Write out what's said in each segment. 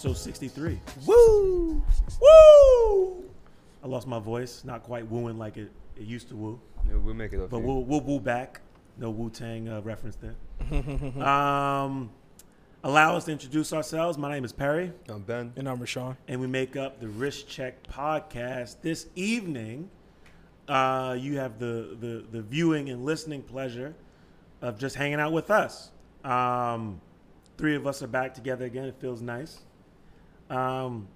episode 63. Woo! Woo! I lost my voice, not quite wooing like it, it used to woo, Yeah, we'll make it up. but for we'll, we'll woo back. No Wu Tang uh, reference there. um, allow us to introduce ourselves. My name is Perry, I'm Ben. And I'm Rashawn. and we make up the Wrist Check podcast. This evening, uh, you have the, the, the viewing and listening pleasure of just hanging out with us. Um, three of us are back together again. It feels nice. Um,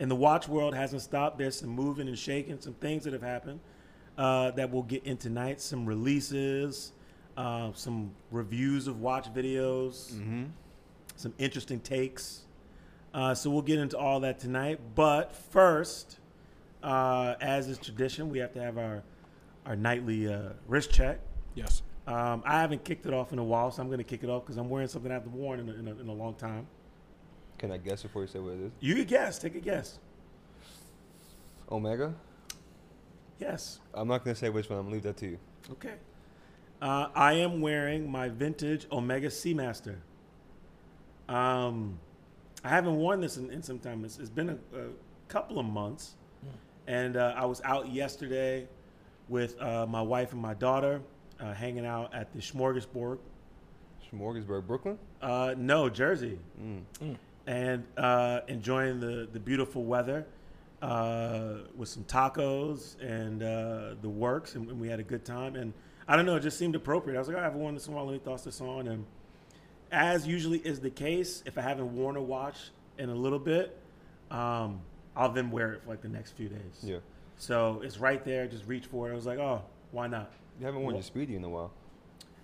and the watch world hasn't stopped. There's some moving and shaking, some things that have happened uh, that we'll get in tonight. Some releases, uh, some reviews of watch videos, Mm-hmm. some interesting takes. Uh, so we'll get into all that tonight. But first, uh, as is tradition, we have to have our our nightly uh, wrist check. Yes. Um, I haven't kicked it off in a while, so I'm going to kick it off because I'm wearing something I haven't worn in a, in, a, in a long time. Can I guess before you say what it is? You could guess. Take a guess. Omega. Yes. I'm not gonna say which one. I'm gonna leave that to you. Okay. Uh, I am wearing my vintage Omega Seamaster. Um, I haven't worn this in, in some time. It's, it's been a, a couple of months, and uh, I was out yesterday with uh, my wife and my daughter, uh, hanging out at the Smorgasburg. Smorgasburg, Brooklyn. Uh, no, Jersey, Mm. And uh, enjoying the the beautiful weather uh, with some tacos and uh, the works, and, and we had a good time. And I don't know, it just seemed appropriate. I was like, I haven't worn this in a while. Let me toss this on. And as usually is the case, if I haven't worn a watch in a little bit, um, I'll then wear it for like the next few days. Yeah. So it's right there. Just reach for it. I was like, oh, why not? You haven't worn Well- your Speedy in a while.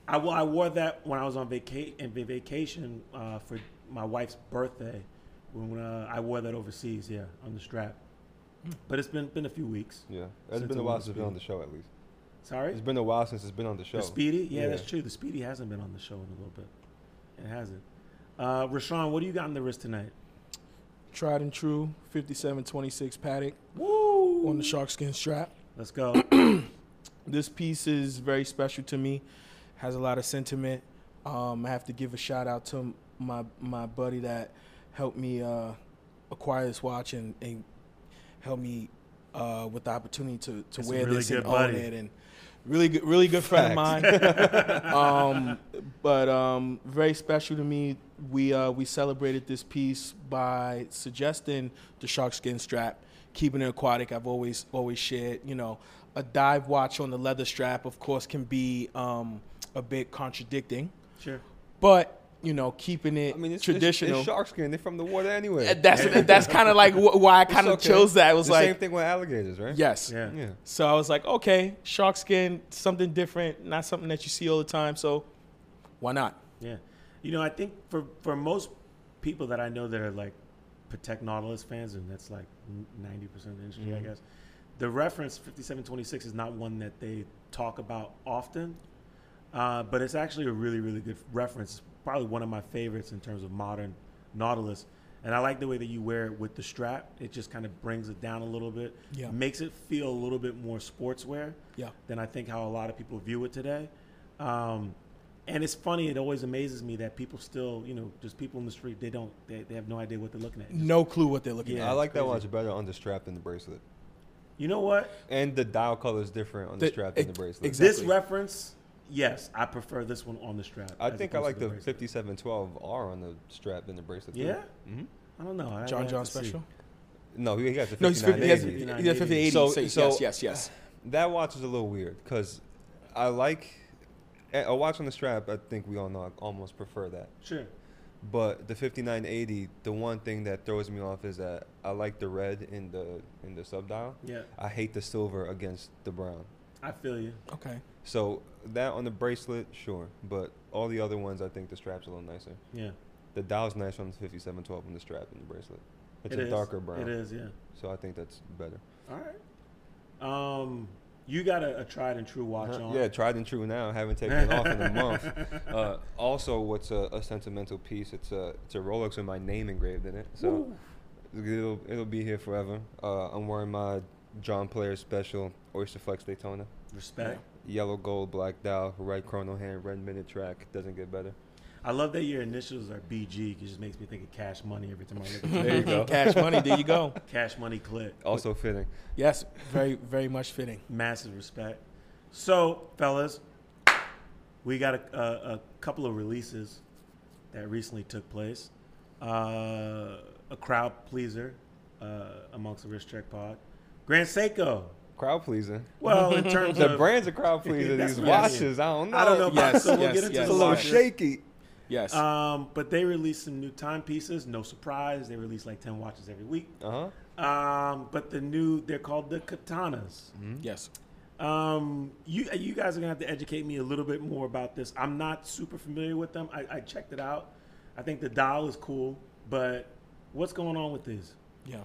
I, wo- I wore that when I was on vaca- in vacation uh, for my wife's birthday. When uh, I wore that overseas, yeah, on the strap. But it's been been a few weeks. Yeah. it's been a while since it's been on the show, at least. Sorry, It's been a while since it's been on the show. the Speedy. Yeah, Yeah. that's true. The Speedy hasn't been on the show in a little bit. It hasn't. Uh, Rashawn, what do you got on the wrist tonight? Tried and true 5726 Patek Woo! on the sharkskin strap. Let's go. This piece is very special to me. Has a lot of sentiment. Um, I have to give a shout out to my my buddy that helped me uh, acquire this watch and, and help me uh, with the opportunity to, to That's wear really this and good own it. And really good, really good friend of mine. um, but um, very special to me. We uh, we celebrated this piece by suggesting the shark skin strap, keeping it aquatic. I've always always shared, you know, a dive watch on the leather strap, of course, can be um, a bit contradicting, sure. but you know, keeping it I mean, it's traditional. It's, it's shark skin. They're from the water anyway. Uh, that's that's kind of like why I kind of okay. chose that. It was the like, same thing with alligators, right? yes, Yeah. Yeah. So I was like, okay, shark skin, something different, not something that you see all the time. So why not? Yeah. You know, I think for for most people that I know that are like Patek Nautilus fans, and that's like ninety percent of the industry, Mhm. I guess. The reference fifty seven twenty six is not one that they talk about often, uh, but it's actually a really really good reference. Probably one of my favorites in terms of modern Nautilus. And I like the way that you wear it with the strap. It just kind of brings it down a little bit, Yeah. makes it feel a little bit more sportswear Yeah. than I think how a lot of people view it today. Um, and it's funny; it always amazes me that people still, you know, just people in the street, they don't, they, they have no idea what they're looking at. Just- No clue what they're looking Yeah, at. I like that crazy. watch better on the strap than the bracelet. You know what? And the dial color is different on the, The- strap than the bracelet. exactly. This reference, yes, I prefer this one on the strap. I think I like to the 5712R on the strap than the bracelet. Yeah? hmm I don't know. I- I John have John to see. special. No, he got the No, he's 50, he has, he has 5080. So- So, so- yes, yes, yes. That watch is a little weird because I like a a watch on the strap. I think we all know I almost prefer that. Sure. But the 5980, the one thing that throws me off is that I like the red in the in the subdial. Yeah, I hate the silver against the brown. I feel you. Okay. So that on the bracelet, sure, but all the other ones, I think the strap's a little nicer. Yeah. The dial's nicer on the 5712 on the strap and the bracelet. It's It a is. darker brown. It is, yeah. So I think that's better. All right. Um, you got a, a tried and true watch Uh-huh. on. Yeah, tried and true now. I haven't taken it off in a month. Uh, also, what's a, a sentimental piece? It's a it's a Rolex with my name engraved in it. So it'll it'll be here forever. Uh, I'm wearing my John Player Special Oyster Flex Daytona. Respect. Yellow gold, black dial, red chrono hand, red minute track. Doesn't get better. I love that your initials are BG. It just makes me think of Cash Money every time I look at it. There you go. Cash money. There you go. Cash Money Clip. Also fitting. Yes, very very much fitting. Massive respect. So, fellas, we got a, a, a couple of releases that recently took place. Uh, a crowd pleaser uh, amongst the Wrist Check Pod. Grand Seiko. Crowd pleaser. Well, in terms The of brand's a crowd pleaser. That's These what I mean. watches, I don't know. I don't know. About, Yes, so we'll yes, get into yes. It's the a little shaky. Yes. Um, but they released some new timepieces. No surprise, they release like ten watches every week. Uh huh. Um, but the new, they're called the katanas. yes. Um, you you guys are gonna have to educate me a little bit more about this. I'm not super familiar with them. I, I checked it out. I think the dial is cool, but what's going on with this? Yeah.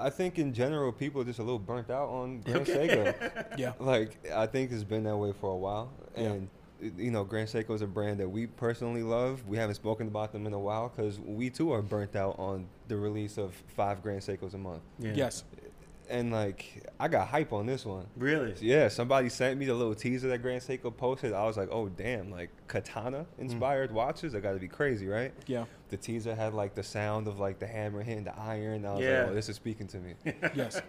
I think in general, people are just a little burnt out on Grand Okay. Seiko. Yeah. like I think it's been that way for a while, Yeah. and you know, Grand Seiko is a brand that we personally love. We haven't spoken about them in a while because we too are burnt out on the release of five Grand Seikos a month. Yeah. Yes. And like, I got hype on this one. Really? Yeah, somebody sent me the little teaser that Grand Seiko posted. I was like, oh damn, like katana inspired mm. watches. That got to be crazy, right? Yeah. The teaser had like the sound of like the hammer hitting the iron. I was Yeah. like, oh, this is speaking to me. Yes.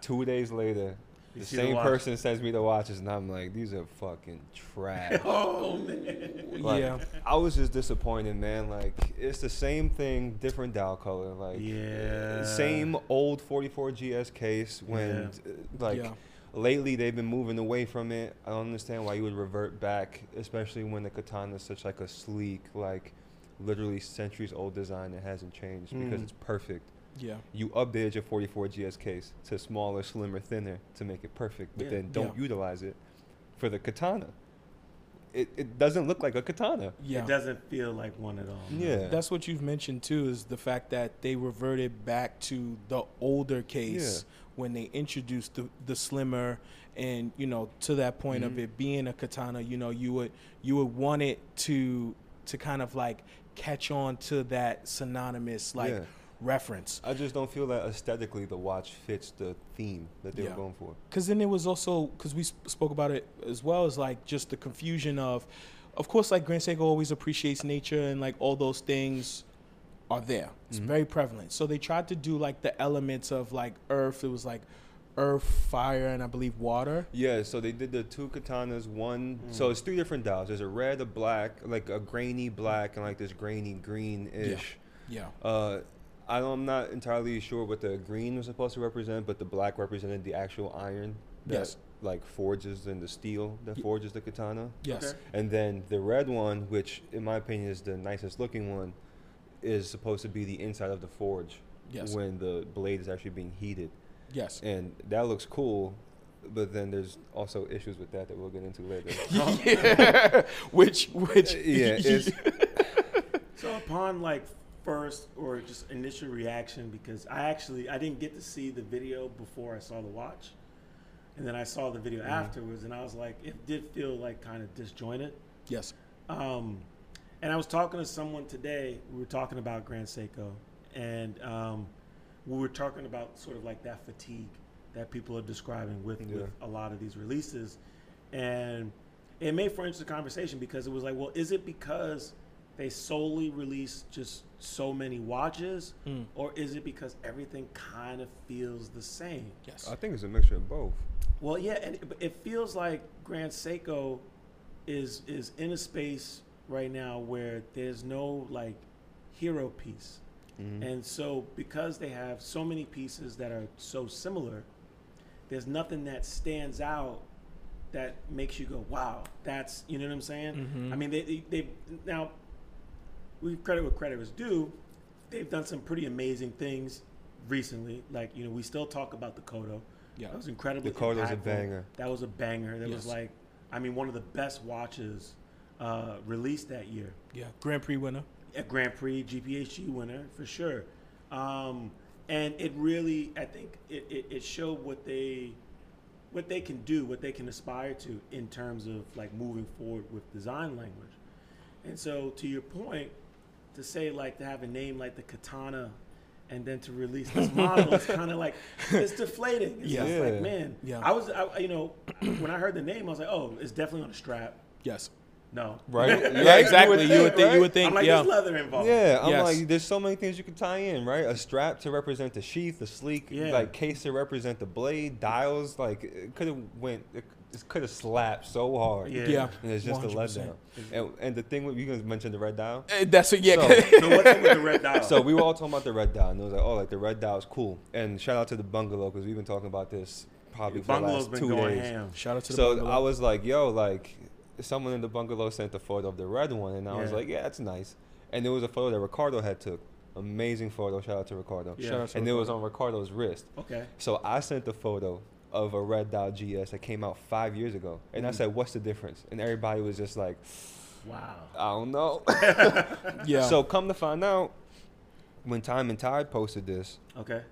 Two days later, You the see the same person sends me the watches, and I'm like, these are fucking trash. Oh man. Like, yeah. I was just disappointed, man. Like, it's the same thing, different dial color. Like, Yeah. same old 44 GS case. When, Yeah. uh, like, Yeah. lately they've been moving away from it. I don't understand why you would revert back, especially when the katana is such like a sleek, like, literally centuries old design that hasn't changed because Mm. it's perfect. Yeah. You updated your 44 GS case to smaller, slimmer, thinner to make it perfect, but Yeah. then don't Yeah. utilize it for the katana. It, it doesn't look like a katana. Yeah. It doesn't feel like one at all. Yeah. That's what you've mentioned too is the fact that they reverted back to the older case when they introduced the, the slimmer and you know to that point of Mhm. it being a katana you know you would you would want it to to kind of like catch on to that synonymous like Yeah. Reference I just don't feel that aesthetically the watch fits the theme that they Yeah. were going for. because then it was also because we sp- spoke about it as well as like just the confusion of of course like grand seiko always appreciates nature and like all those things are there it's Mhm. very prevalent so they tried to do like the elements of like earth it was like earth fire and i believe water Yeah, so they did the two katanas. One, Mm. so it's three different dials. There's a red, a black, like a grainy black, and like this grainy green-ish. yeah Uh, I don't, I'm not entirely sure what the green was supposed to represent, but the black represented the actual iron that Yes. like forges and the steel that Ye- forges the katana. yes Okay. And then the red one, which in my opinion is the nicest looking one, is supposed to be the inside of the forge yes when the blade is actually being heated. yes And that looks cool, but then there's also issues with that that we'll get into later. yeah. which which yeah, it's, So upon like first or just initial reaction, because I actually I didn't get to see the video before I saw the watch, and then I saw the video Mhm. afterwards, and I was like, it did feel like kind of disjointed. yes Um, and I was talking to someone today. We were talking about Grand Seiko, and um, we were talking about sort of like that fatigue that people are describing with, Yeah. with a lot of these releases, and it made for interesting conversation because it was like, well, is it because they solely release just so many watches, Mm. or is it because everything kind of feels the same? yes I think it's a mixture of both. Well, yeah, and it, it feels like Grand Seiko is is in a space right now where there's no like hero piece, Mhm. and so because they have so many pieces that are so similar, there's nothing that stands out that makes you go, "Wow, that's you know what I'm saying." Mhm. I mean, they they they've, now we credit what credit is due. They've done some pretty amazing things recently. Like you know, we still talk about the Kodo. yeah That was incredibly. The Kodo's a banger. That was a banger. That was like, I mean, one of the best watches uh, released that year. yeah grand prix winner A Grand Prix GPHG winner for sure. Um, and it really, I think, it, it, it showed what they what they can do, what they can aspire to in terms of like moving forward with design language. And so, to your point, to say like to have a name like the Katana, and then to release this model, it's kind of like it's deflating. It's Yeah. just like man, Yeah. I was, I, you know, when I heard the name, I was like, oh, it's definitely on a strap. yes No. Right? Yeah, exactly. You would think. right? You would think. I'm like, yeah. there's leather involved. Yeah, I'm Yes. like, there's so many things you could tie in, right? A strap to represent the sheath, the sleek, Yeah. like case to represent the blade, dials. Like it could have went, it could have slapped so hard. Yeah. Yeah. And it's just a 100%. letdown. And, and the thing with you guys mentioned the red dial. Uh, That's it. Yeah. So- So what's with the red dial? So we were all talking about the red dial, and it was like, oh, like the red dial is cool. And shout out to the bungalow because we've been talking about this probably for the last been two going days. ham. Shout out to the So bungalow. I was like, yo, like someone in the bungalow sent a photo of the red one, and I was like, yeah, that's nice. And there was a photo that Ricardo had took. Amazing photo. Shout out to Ricardo. Yeah. Shout out to And it was on Ricardo's wrist. Okay. So I sent the photo of a red dial GS that came out five years ago, and I Mhm. said, what's the difference? And everybody was just like, Wow. I don't know. Yeah. So come to find out, when Time and Tide posted this, Okay.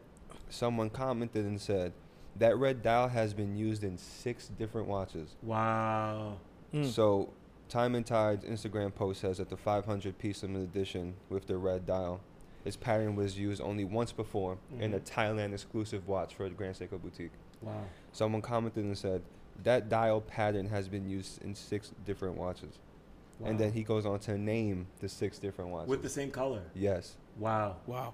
someone commented and said that red dial has been used in six different watches. Wow. Mm. So Time and Tide's Instagram post says that the 500 piece limited edition with the red dial, its pattern was used only once before in a Mhm. Thailand exclusive watch for the Grand Seiko boutique. Wow. Someone commented and said that dial pattern has been used in six different watches. And then he goes on to name the six different watches. with the same color. yes, Wow. wow.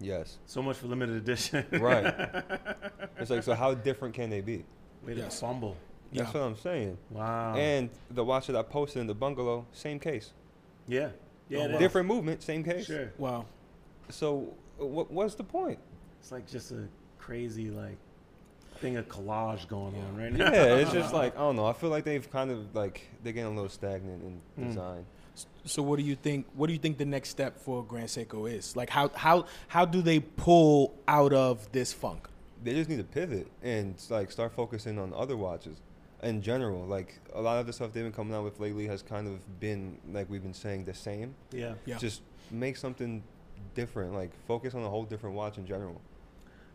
yes, So much for limited edition. right. it's like so. How different can they be? Way to Yes. fumble. That's Yeah. what I'm saying. Wow. And the watch that I posted in the bungalow, same case, yeah. Yeah. Oh, wow. different movement, same case. Sure. Wow. So what, what's the point? It's like just a crazy like thing of collage going on right now. Yeah, it's just like I don't know. I feel like they've kind of like they're getting a little stagnant in Mm. design. So what do you think? What do you think the next step for Grand Seiko is? Like how how how do they pull out of this funk? They just need to pivot and like start focusing on other watches in general. Like a lot of the stuff they've been coming out with lately has kind of been like we've been saying the same. yeah. Yeah. Just make something different. Like focus on a whole different watch in general.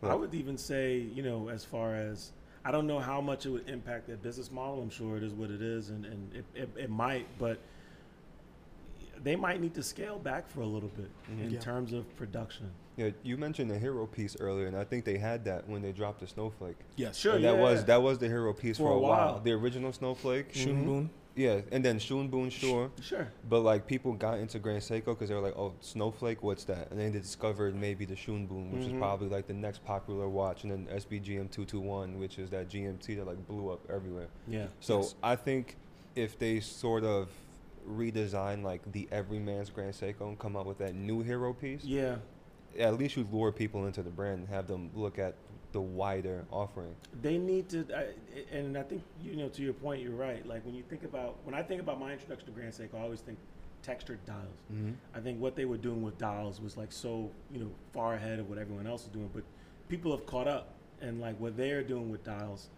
I would even say, you know, as far as I don't know how much it would impact their business model. I'm sure it is what it is, and, and it, it, it might, but they might need to scale back for a little bit Mhm. in Yeah. terms of production. Yeah, you mentioned the hero piece earlier, and I think they had that when they dropped the snowflake. Yes. Sure. And that yeah, was that was the hero piece For for, a a while. while. The original snowflake. Shun Mhm. Yeah, and then Shunbun sure. Sure. But like people got into Grand Seiko because they were like, "Oh, Snowflake, what's that?" And then they discovered maybe the Shunbun, which Mhm. is probably like the next popular watch, and then SBGM two two one, which is that GMT that like blew up everywhere. Yeah. So Yes. I think if they sort of redesign like the everyman's Grand Seiko and come up with that new hero piece, Yeah. at least you lure people into the brand and have them look at the wider offering. They need to, I, and I think you know to your point, you're right. Like when you think about when I think about my introduction to Grand Seiko, I always think textured dials. Mm-hmm. I think what they were doing with dials was like so you know far ahead of what everyone else is doing, but people have caught up, and like what they're doing with dials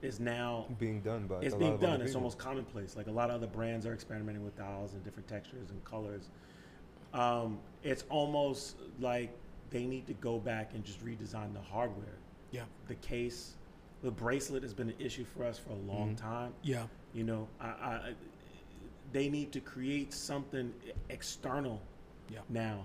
is now Being done by it's being done. It's people. almost commonplace. Like a lot of other brands are experimenting with dials and different textures and colors. Um, it's almost like they need to go back and just redesign the hardware. Yeah. The case, the bracelet has been an issue for us for a long Mhm. time. Yeah. You know, I, I, they need to create something external Yeah. now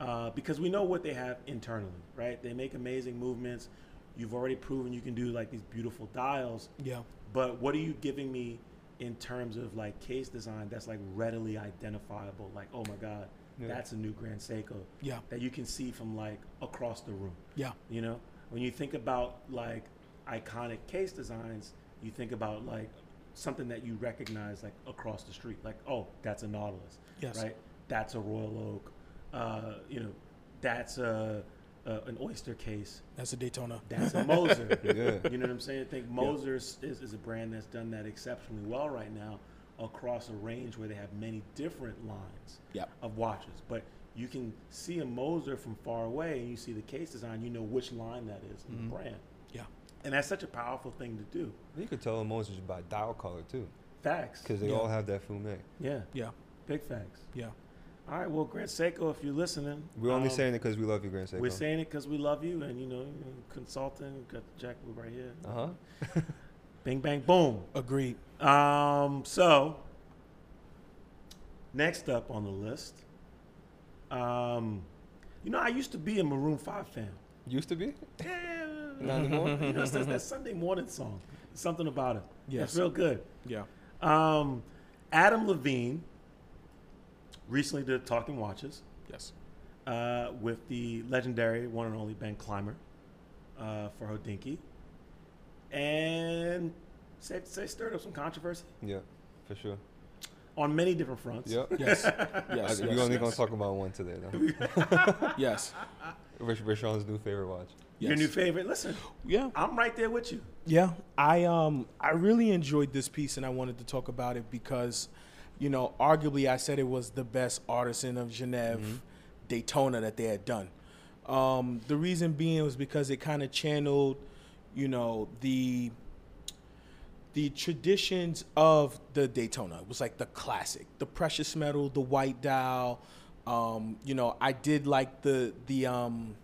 uh, because we know what they have internally, right? They make amazing movements. You've already proven you can do like these beautiful dials, Yeah. but what are you giving me in terms of like case design that's like readily identifiable? Like, oh my God, Yeah. that's a new Grand Seiko Yeah. that you can see from like across the room. Yeah. You know, when you think about like iconic case designs, you think about like something that you recognize like across the street. Like, oh, that's a Nautilus, Yes. right? That's a Royal Oak. Uh, you know, that's a, a an oyster case. That's a Daytona. That's a Moser. Yeah. You know what I'm saying? I think Moser is, is a brand that's done that exceptionally well right now across a range where they have many different lines Yep. of watches. But you can see a Moser from far away and you see the case design, you know which line that is in Mhm. the brand. Yeah. And that's such a powerful thing to do. You could tell them Moser by dial color too, Facts. because they Yeah. all have that fume. Yeah, Yeah. big facts. Yeah. All right, well, Grand Seiko, if you're listening, We're only um, saying it because we love you, Grand Seiko. we're saying it because we love you, and you know, you know, consulting, got the jackbook right here. Uh huh. Bing, bang, boom. Agreed. Um, so next up on the list, um, you know, I used to be a Maroon Five fan. Used to be. Yeah, Not anymore? you know, it's that, that Sunday morning song. Something about it. Yes. it's real good. Yeah. Um, Adam Levine recently did Talking Watches Yes. uh, with the legendary one and only Ben Clymer uh, for Hodinkee. And to say, stirred up some controversy Yeah, for sure. On many different fronts. Yep. Yes. I- Yes. we're yes, only yes. gonna talk about one today, though. Yes. Rich Rashawn's new favorite watch. Your new favorite? Listen, Yeah. I'm right there with you. Yeah, I um I really enjoyed this piece and I wanted to talk about it because, you know, arguably I said it was the best artisan of Genève Daytona that they had done. Um, the reason being was because it kind of channeled, you know, the the traditions of the Daytona. It was like the classic, the precious metal, the white dial. Um, you know, I did like the the um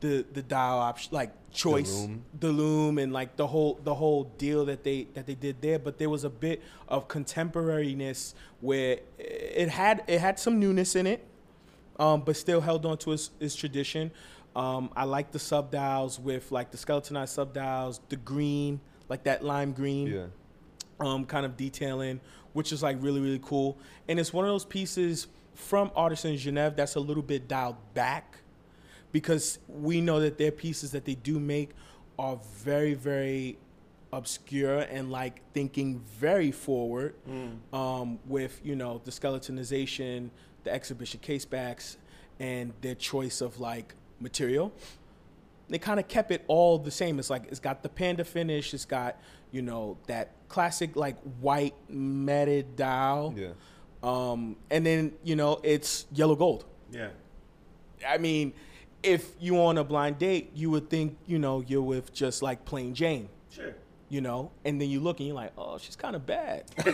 the the dial option like choice loom. the loom and like the whole the whole deal that they that they did there but there was a bit of contemporariness where it had it had some newness in it um, but still held on to its, its tradition um, i like the sub dials with like the skeletonized sub dials the green like that lime green Yeah. um, kind of detailing, which is like really really cool. And it's one of those pieces from Artisan Genève that's a little bit dialed back because we know that their pieces that they do make are very very obscure and like thinking very forward um, with you know the skeletonization, the exhibition casebacks, and their choice of like material they kind of kept it all the same. It's like it's got the panda finish. It's got you know that classic like white matted dial. Yeah. Um, and then you know it's yellow gold. Yeah. I mean, if you on a blind date, you would think you know you're with just like plain Jane. Sure. You know, and then you look and you're like, oh, she's kind of bad. you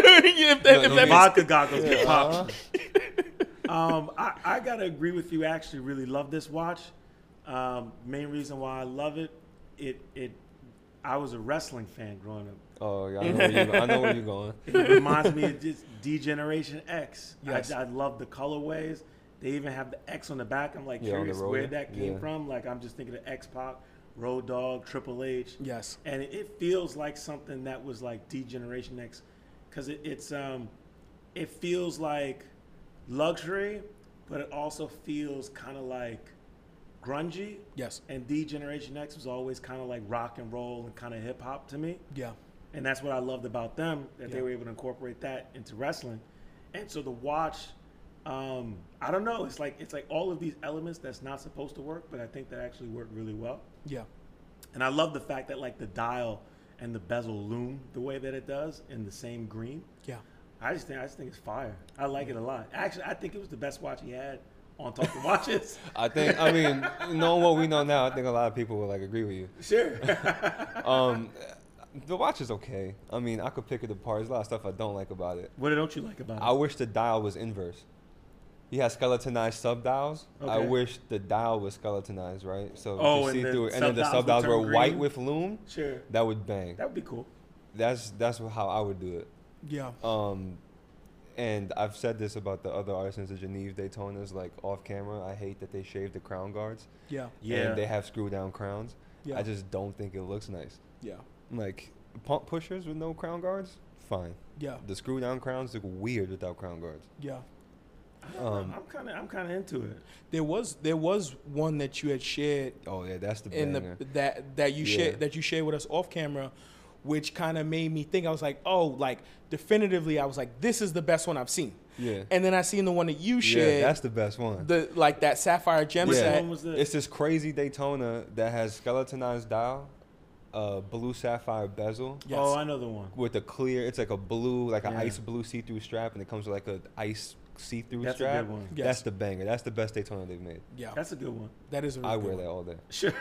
know, if that, No, if no that. Vodka goggles get popped. Um, I, I gotta agree with you. I actually really love this watch. Um, main reason why I love it, it it. I was a wrestling fan growing up. Oh, yeah. I know where you. I know where you're going. It reminds me of just D-Generation X. Yes. I, I love the colorways. They even have the X on the back. I'm like Yeah, on the curious where that came Yeah. from. Like I'm just thinking of X Pac, Road Dog, Triple H. yes, and it, it feels like something that was like D-Generation X, because it, it's um, it feels like luxury, but it also feels kind of like grungy. yes, And D-Generation X was always kind of like rock and roll and kind of hip hop to me, yeah, and that's what I loved about them that they were able to incorporate that into wrestling. And so the watch, um, I don't know, it's like it's like all of these elements that's not supposed to work, but I think that actually worked really well. yeah, And I love the fact that like the dial and the bezel loom the way that it does in the same green. I just think I just think it's fire. I like it a lot. Actually, I think it was the best watch he had on Talking Watches. I think. I mean, knowing what we know now, I think a lot of people will like agree with you. sure. Um, the watch is okay. I mean, I could pick it apart. There's a lot of stuff I don't like about it. what don't you like about it? I wish the dial was inverse. He has skeletonized sub dials. I wish the dial was skeletonized, right? So Oh, you see through it, and then the sub-dials were white with loom. Sure. That would bang. That would be cool. That's that's how I would do it. Yeah. Um, and I've said this about the other artisans of Geneve Daytonas, like off camera. I hate that they shave the crown guards. Yeah. Yeah. And they have screw down crowns. Yeah. I just don't think it looks nice. Yeah. Like pump pushers with no crown guards, fine. Yeah. The screw down crowns look weird without crown guards. Yeah. Um, I'm kind of I'm kind of into it. There was there was one that you had shared Oh yeah, that's the in banger. the that that you Yeah. shared that you shared with us off camera, which kind of made me think. I was like, oh, like definitively, I was like, this is the best one I've seen. yeah. And then I seen the one that you shared. yeah, that's the best one. the like that sapphire gem Yeah. set. one was this? It's this crazy Daytona that has skeletonized dial, uh, blue sapphire bezel Yes. Oh, I know the one. with a clear. It's like a blue, like an Yeah. ice blue see-through strap, and it comes with like a ice see-through That's a strap. good one. Yes. That's the banger. That's the best Daytona they've made. yeah, That's a good one. that is a really I good wear one. that all day, Sure.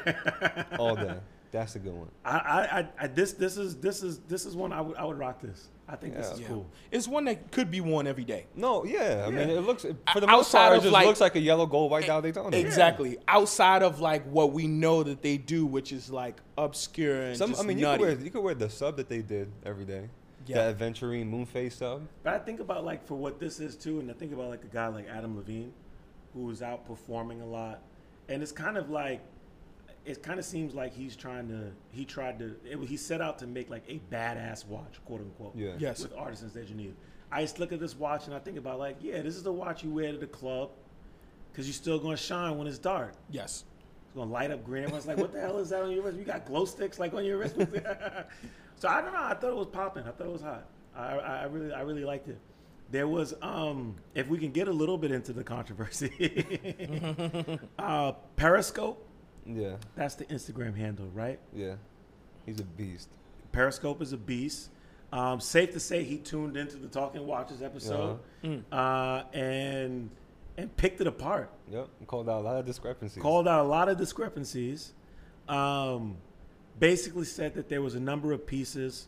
all day. That's a good one. I, I, I, I, this, this is, this is, this is one I would, I would rock this. I think this is Yeah. cool. It's one that could be worn every day. No, yeah. I mean, it looks for the most outside part, it of, just like- looks like a yellow gold white dial Daytona. Exactly. Outside of like what we know that they do, which is like obscure and Some, just I mean, you could wear you could wear the sub that they did every day. Yeah. That Aventurine Moonface sub. But I think about like for what this is too, and I think about like a guy like Adam Levine, who is out performing a lot, and it's kind of like it kind of seems like he's trying to he tried to it, he set out to make like a badass watch, quote unquote. Yeah. Yes. With artisans that you need. I just look at this watch and I think about like, yeah, this is the watch you wear to the club because you're still going to shine when it's dark. Yes. It's gonna light up green. Everyone's like, "What the hell is that on your wrist? You got glow sticks like on your wrist?" so I don't know. I thought it was popping. I thought it was hot. I, I really, I really liked it. There was, um, if we can get a little bit into the controversy, uh, Perezcope. Yeah, That's the Instagram handle, right? yeah. He's a beast. Perezcope is a beast. Um, safe to say he tuned into the Talking Watches episode uh, and and picked it apart. Yep. Called out a lot of discrepancies. called out a lot of discrepancies. Um, basically said that there was a number of pieces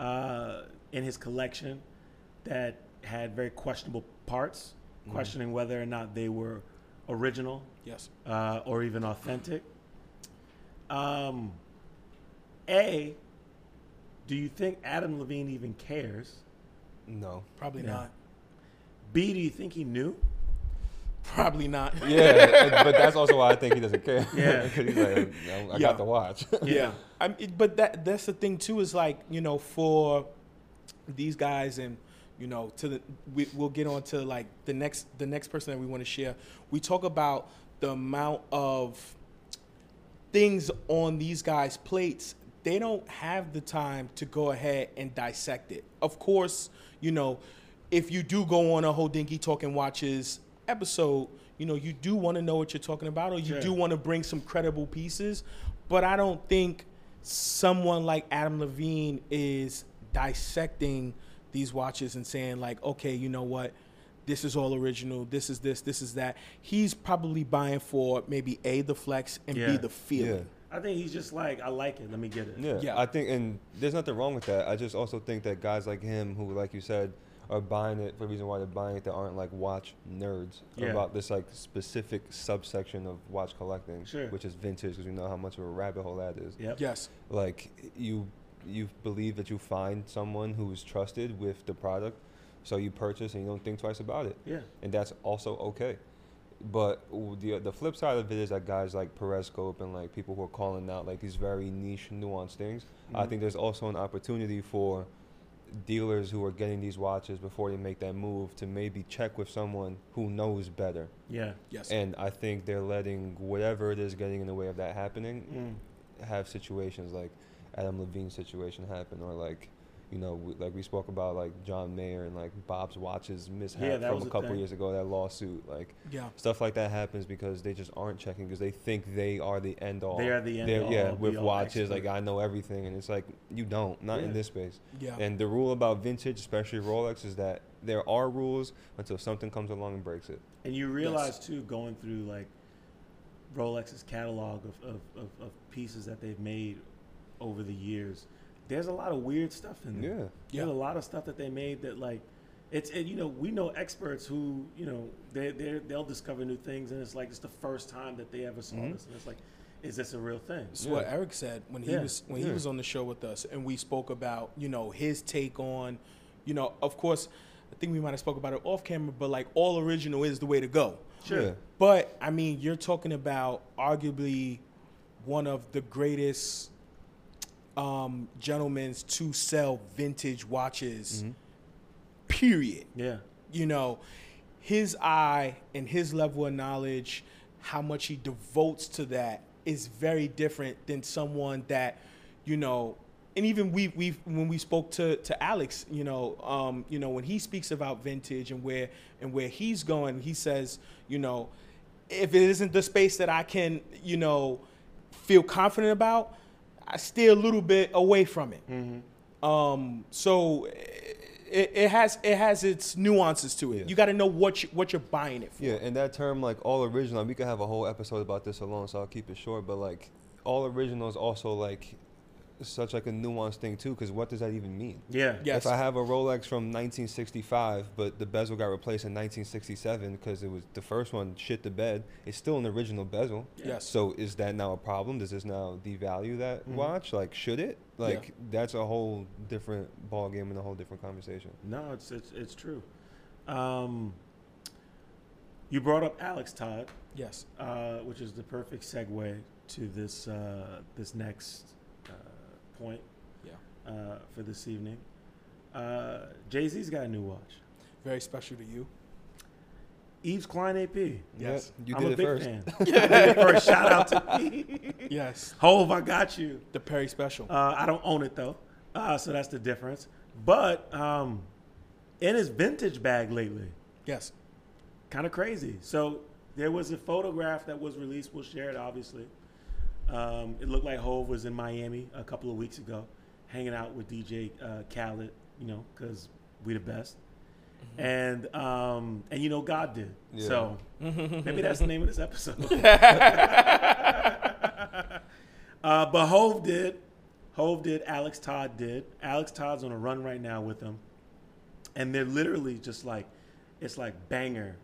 uh, in his collection that had very questionable parts, questioning whether or not they were original Yes. uh, or even authentic. Um, a, do you think Adam Levine even cares? No. Probably Yeah. not. B, do you think he knew? Probably not. Yeah, but that's also why I think he doesn't care. Yeah. 'Cause he's like, I, I Yeah. got the watch. yeah. I mean, but that that's the thing too is like you know for these guys and you know to the we, we'll get on to like the next the next person that we want to share. We talk about the amount of things on these guys' plates. They don't have the time to go ahead and dissect it. Of course, you know if you do go on a Hodinkee talking watches episode, you know you do want to know what you're talking about, or you Sure. do want to bring some credible pieces. But I don't think someone like Adam Levine is dissecting these watches and saying like, okay, you know what, this is all original. This is this. This is that. He's probably buying for maybe a the flex and Yeah. b the feeling. Yeah. I think he's just like, I like it. Let me get it. Yeah, Yeah. I think, and there's nothing wrong with that. I just also think that guys like him, who, like you said, are buying it for the reason why they're buying it, that aren't like watch nerds Yeah. about this like specific subsection of watch collecting, Sure. which is vintage, because we know how much of a rabbit hole that is. Yep. Yes. Like you, you believe that you find someone who is trusted with the product, so you purchase and you don't think twice about it Yeah. and that's also okay. But the the flip side of it is that guys like Perezcope and like people who are calling out like these very niche, nuanced things. I Mhm. think there's also an opportunity for dealers who are getting these watches before they make that move to maybe check with someone who knows better. Yeah. Yes. And I think they're letting whatever it is getting in the way of that happening Mm. have situations like Adam Levine's situation happen, or like, you know, we, like we spoke about like John Mayer and like Bob's watches mishap Yeah, from a a couple thing. years ago, that lawsuit, like yeah. stuff like that happens because they just aren't checking because they think they are the end all. They are the end They're- all, Yeah, with all watches, expert. like I know everything, and it's like you don't, not Yeah. in this space. Yeah. And the rule about vintage, especially Rolex, is that there are rules until something comes along and breaks it. And you realize too, going through like Rolex's catalog of, of, of, of pieces that they've made over the years, there's a lot of weird stuff in there. Yeah. There's Yeah. a lot of stuff that they made that like it's it, you know we know experts who you know they they they'll discover new things and it's like it's the first time that they ever saw Mhm. this and it's like is this a real thing? It's what Eric said when he Yeah. was when he was on the show with us, and we spoke about you know his take on, you know, of course, I think we might have spoke about it off camera, but like all original is the way to go. Sure. Yeah. But I mean, you're talking about arguably one of the greatest um, gentlemen's to sell vintage watches. Mhm. Period Yeah. you know, his eye and his level of knowledge, how much he devotes to that is very different than someone that, you know, and even we we when we spoke to to Alex, you know, um, you know, when he speaks about vintage and where and where he's going, he says, you know, if it isn't the space that I can, you know, feel confident about, I stay a little bit away from it. Mm-hmm. Um, so it, it has it has its nuances to it. Yeah. You got to know what you, what you're buying it for. Yeah, and that term like all original, we could have a whole episode about this alone, so I'll keep it short. But like all original is also like such like a nuanced thing too, because what does that even mean? Yeah. Yes. If I have a Rolex from 1965, but the bezel got replaced in 1967 because it was the first one shit the bed, it's still an original bezel. Yes. So is that now a problem? Does this now devalue that Mhm. watch? Like, should it? Like, that's a whole different ball game and a whole different conversation. No, it's it's it's true. Um, you brought up Alex Todd, Yes. uh, which is the perfect segue to this uh, this next point. Yeah. Uh, for this evening, uh, Jay Z's got a new watch. Very special to you. Yves Klein AP. Yes. You I'm did a it big first. fan. I first. Shout out to me. Yes. Hov, I got you. The Perry special. Uh, I don't own it though, uh, so that's the difference. But um, in his vintage bag lately, yes. kind of crazy. So there was a photograph that was released. We'll share it, obviously. Um, it looked like Hov was in Miami a couple of weeks ago, hanging out with DJ uh, Khaled. You know, because we the best. And um, and you know God did. Yeah. So maybe that's the name of this episode. uh, but Hov did. Hov did. Alex Todd did. Alex Todd's on a run right now with them, and they're literally just like, it's like banger,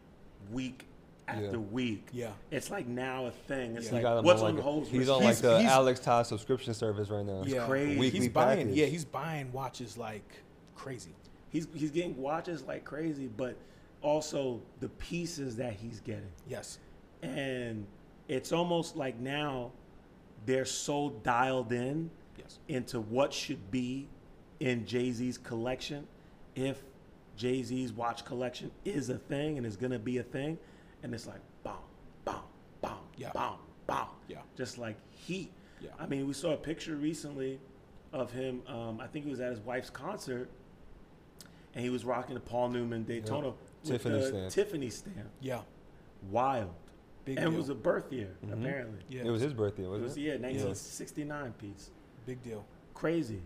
week after Yeah. week. Yeah. It's like now a thing. It's Yeah. Like what's on on like a- Hov's he's wrist? on He's- like the he's- Alex Todd subscription service right now. Yeah. crazy. Weekly he's buying. package. Yeah, he's buying watches like crazy. He's he's getting watches like crazy, but also the pieces that he's getting. Yes. and it's almost like now they're so dialed in Yes. into what should be in Jay Z's collection if Jay Z's watch collection is a thing and is gonna be a thing, and it's like boom, boom, boom, Yeah. boom, boom, Yeah. just like heat. Yeah. I mean, we saw a picture recently of him. Um, I think he was at his wife's concert, and he was rocking the Paul Newman Daytona with Tiffany the stamp. Tiffany stamp. Yeah. Wild. Big and deal. it was a birth year, Mhm. apparently. yeah. It was his birthday, It wasn't was it? yeah, 1969 piece. big deal. Crazy.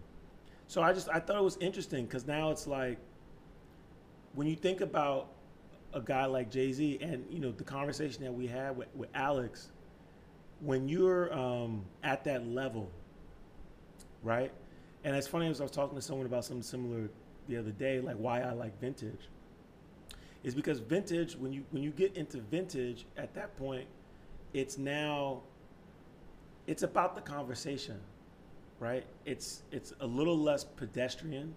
So I just I thought it was interesting because now it's like when you think about a guy like Jay Z and you know the conversation that we had with, with Alex, when you're um, at that level, right? And it's funny as I was talking to someone about something similar the other day, like why I like vintage, is because vintage when you when you get into vintage at that point, it's now it's about the conversation, right? It's it's a little less pedestrian,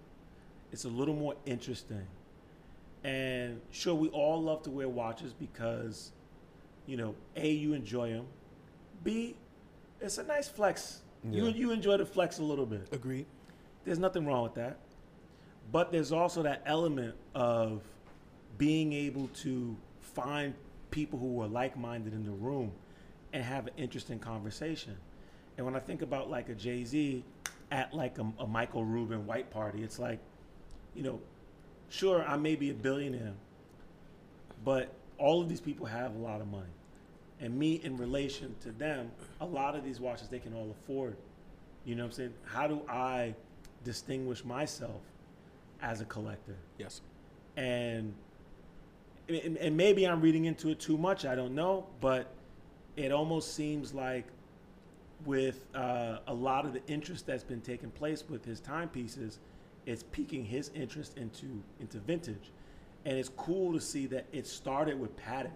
it's a little more interesting. And sure, we all love to wear watches because, you know, a you enjoy them, b it's a nice flex. You you enjoy the flex a little bit. Agreed. There's nothing wrong with that. But there's also that element of being able to find people who are like minded in the room and have an interesting conversation. And when I think about like a Jay Z at like a, a Michael Rubin white party, it's like, you know, sure, I may be a billionaire, but all of these people have a lot of money. And me, in relation to them, a lot of these watches they can all afford. You know what I'm saying? How do I distinguish myself as a collector? Yes. And and, and maybe I'm reading into it too much. I don't know, but it almost seems like with uh, a lot of the interest that's been taking place with his timepieces, it's piquing his interest into into vintage, and it's cool to see that it started with Patek,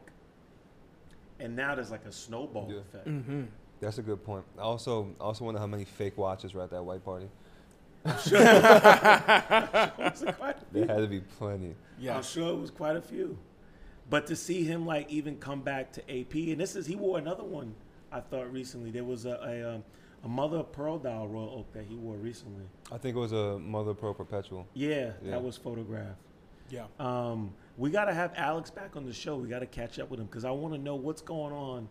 and now there's like a snowball Yeah. effect. Mm-hmm. That's a good point. I also I also wonder how many fake watches were at that white party. Was it quite a There had to be plenty. Yeah. I'm sure it was quite a few. But to see him like even come back to AP, and this is he wore another one I thought recently. There was a a, um, a mother of pearl dial Royal Oak that he wore recently. I think it was a Mother of pearl Perpetual. Yeah, Yeah. that was photographed. Yeah. Um, we got to have Alex back on the show. We got to catch up with him because I want to know what's going on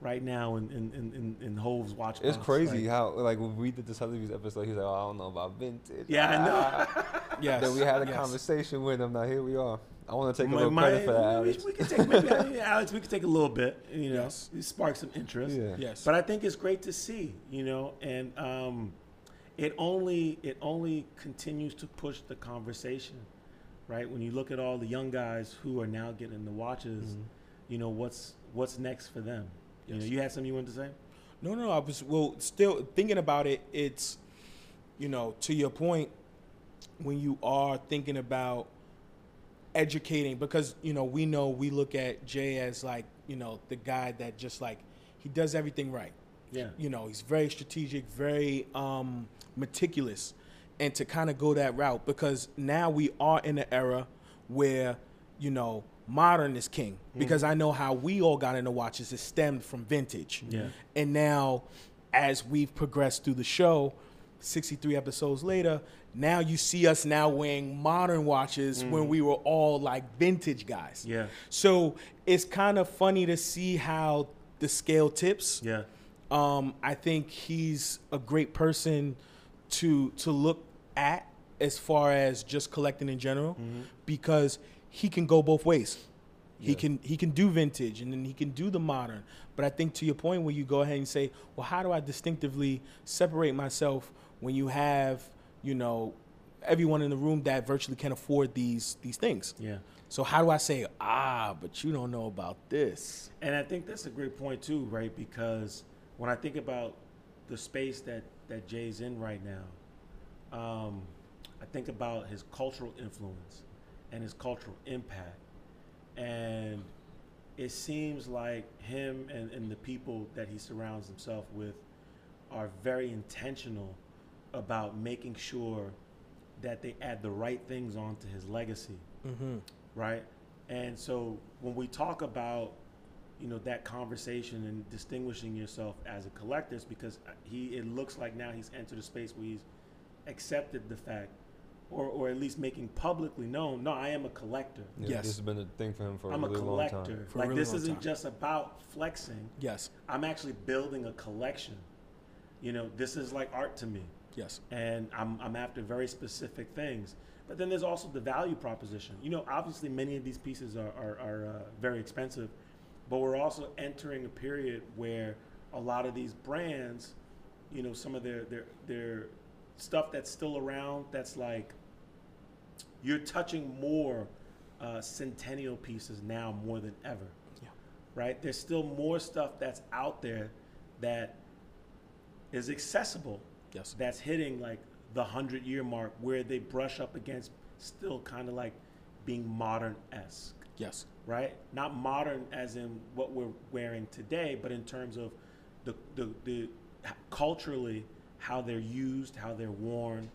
right now in in in, in, in Hov's watch. It's box. crazy Like, how like when we did the Sotheby's episode, he's like, "Oh, I don't know about vintage." yeah, I know. Yes. Then we had a yes. conversation with him. Now here we are. I want to take a My- little my- credit for that, we- Alex. We, can take maybe, I mean, Alex. We can take a little bit. You know, Yes. spark some interest. Yeah. Yes. But I think it's great to see, you know, and um, it only it only continues to push the conversation, right? When you look at all the young guys who are now getting the watches, Mhm. you know what's what's next for them. You know, you had something you wanted to say? No, no, I was well still thinking about it. It's you know to your point when you are thinking about educating because you know we know we look at Jay as like you know the guy that just like he does everything right. Yeah. You know he's very strategic, very um, meticulous, and to kind of go that route because now we are in an era where you know modern is king because I know how we all got into watches. It stemmed from vintage. Yeah. And now, as we've progressed through the show, 63 episodes later, now you see us now wearing modern watches when we were all like vintage guys. Yeah. So it's kind of funny to see how the scale tips. Yeah. Um, I think he's a great person to to look at as far as just collecting in general, because he can go both ways. He can he can do vintage and then he can do the modern. But I think to your point where you go ahead and say, well, how do I distinctively separate myself when you have you know everyone in the room that virtually can afford these these things? Yeah. So how do I say, ah, but you don't know about this? And I think that's a great point too, right? Because when I think about the space that that Jay's in right now, um, I think about his cultural influence and his cultural impact, and it seems like him and, and the people that he surrounds himself with are very intentional about making sure that they add the right things onto his legacy Mm-hmm. right? And so when we talk about, you know, that conversation and distinguishing yourself as a collector, it's because he it looks like now he's entered a space where he's accepted the fact, or or at least making publicly known, no, I am a collector. Yeah, Yes. This has been a thing for him for I'm a a really long collector. time. For a like really this isn't time. just about flexing. Yes, I'm actually building a collection. You know, this is like art to me yes, and I'm, I'm after very specific things. But then there's also the value proposition. You know, obviously many of these pieces are, are, are uh, very expensive, but we're also entering a period where a lot of these brands, you know, some of their their their stuff that's still around, that's like you're touching more uh, centennial pieces now more than ever. Yeah. Right? There's still more stuff that's out there that is accessible yes. that's hitting like the hundred year mark where they brush up against still kind of like being modern esque, Yes. right? Not modern as in what we're wearing today, but in terms of the the, the culturally how they're used, how they're worn.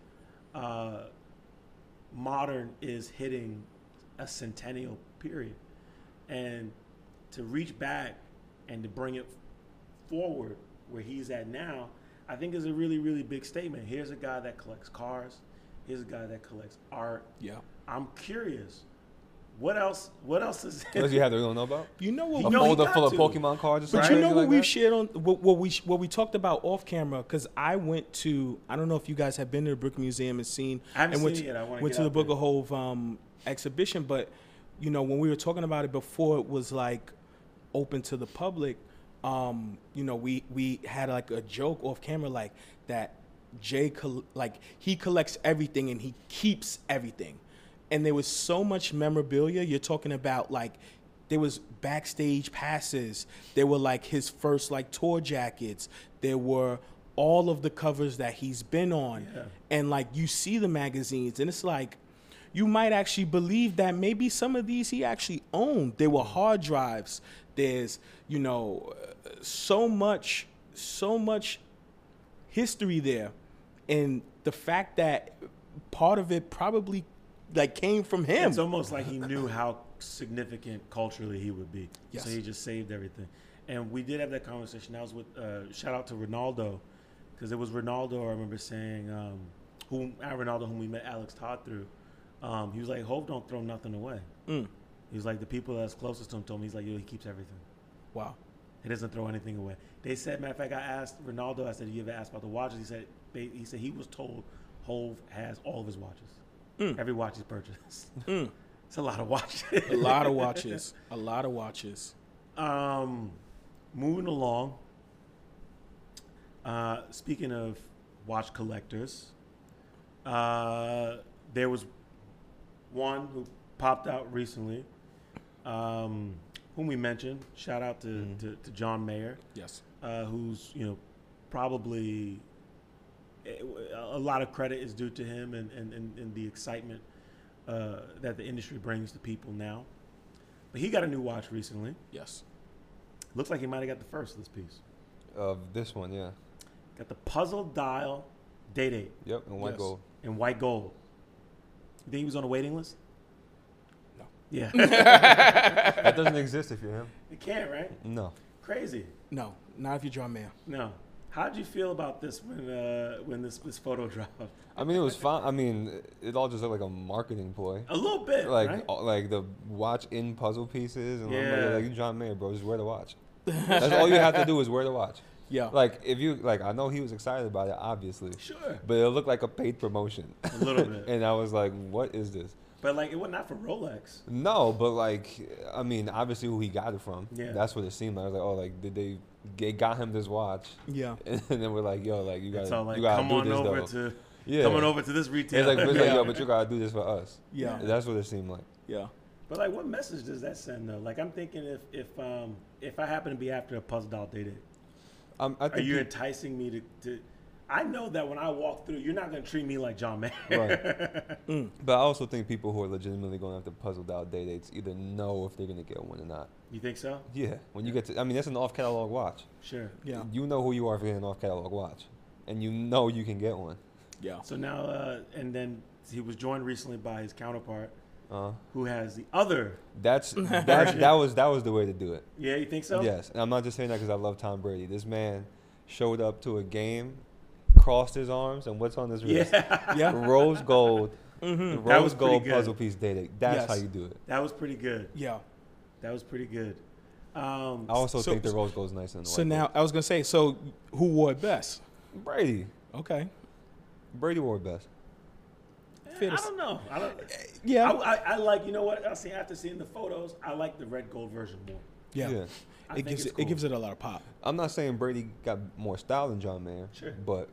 Uh, modern is hitting a centennial period, and to reach back and to bring it forward where he's at now, I think is a really, really big statement. Here's a guy that collects cars. Here's a guy that collects art. Yeah. I'm curious, what else? What else is? What does he have that we don't know about? You know what? You A we, know he folder got full of. Pokemon cards or but something you know what like we've that? shared on what, what we what we talked about off camera because I went to I don't know if you guys have been to the Brick Museum and seen I haven't and went seen to, it. I wanna went to the out Book of Hov um, exhibition, but you know when we were talking about it before it was like open to the public. Um, you know we we had like a joke off camera like that. Jay col- like he collects everything and he keeps everything, and there was so much memorabilia. You're talking about like there was backstage passes. There were like his first like tour jackets. There were all of the covers that he's been on, Yeah. and like you see the magazines, and it's like you might actually believe that maybe some of these he actually owned. There were hard drives. There's you know so much, so much history there, and the fact that part of it probably like came from him. It's almost like he knew how significant culturally he would be. Yes. So he just saved everything. And we did have that conversation. That was with uh, shout out to Ronaldo, because it was Ronaldo. I remember saying, um, whom Ronaldo, whom we met Alex Todd through. Um, he was like, "Hov don't throw nothing away." Mm. He was like, the people that's closest to him told me he's like, "Yo, he keeps everything. Wow. He doesn't throw anything away." They said, matter of fact, I asked Ronaldo. I said, "You ever asked about the watches?" He said, they, "He said he was told Hov has all of his watches, Mm. every watch he's purchased. Mm. it's a lot of watches. A lot of watches. A lot of watches. Um, moving along. Uh, speaking of watch collectors, uh, there was one who popped out recently, um, whom we mentioned. Shout out to, Mhm. to, to John Mayer, Yes. uh, who's you know probably eh, a lot of credit is due to him and, and, and, and the excitement uh, that the industry brings to people now. But he got a new watch recently. Yes. Looks like he might have got the first of this piece. Of this one, yeah. Got the puzzle dial date eight Yep, and white Yes. gold. in white gold. You think he was on a waiting list? No. Yeah, that doesn't exist if you're him. you can't, right? No. Crazy. No, not if you're John Mayer. No. How'd you feel about this when uh, when this this photo dropped? I mean, it was fine. I mean, it all just looked like a marketing ploy. A little bit, Like, right? all- like the watch in puzzle pieces, and Yeah. like, like John Mayer, bro, just wear the watch. That's all you have to do is wear the watch. Yeah. Like, if you like, I know he was excited about it, obviously, Sure, but it looked like a paid promotion, a little bit, and I was like, what is this? But like it was not for Rolex. No, but like, I mean, obviously who he got it from. Yeah. That's what it seemed like. I was like, oh, like did they? They got him this watch, Yeah. and then we're like, yo, like you It's gotta, all like you gotta come do on this over though. to yeah. coming over to this It's retailer. like, it's like, Yeah. yo, but you gotta do this for us. Yeah. That's what it seemed like. Yeah. But like, what message does that send though? Like, I'm thinking if if um if I happen to be after a puzzle dial day date, Um, I are think you he- enticing me to, to? I know that when I walk through, you're not gonna treat me like John Mayer. Right. But I also think people who are legitimately going to have to puzzle out day dates either know if they're gonna get one or not. You think so? Yeah. When you get to, I mean, that's an off catalog watch. Sure. Yeah. You know who you are if you're an off catalog watch, and you know you can get one. Yeah. So now, uh, and then he was joined recently by his counterpart, Uh, who has the other. that's that's that was that was the way to do it. Yeah, you think so? Yes, and I'm not just saying that because I love Tom Brady. This man showed up to a game, crossed his arms, and what's on his wrist? Yeah. Yeah. Rose gold, Mm-hmm. That rose was gold good. puzzle piece dating. That's Yes. how you do it. That was pretty good. Yeah. That was pretty good. Um, I also So- think the rose gold's nicer than the So white now I was gonna say, so who wore it best? Brady, Okay. Brady wore it best. Fair I don't know. I don't. Yeah. I, I, I like. You know what? I see after seeing the photos, I like the red gold version more. yeah. yeah. It gives it, cool. it gives it a lot of pop. I'm not saying Brady got more style than John Mayer, Sure. but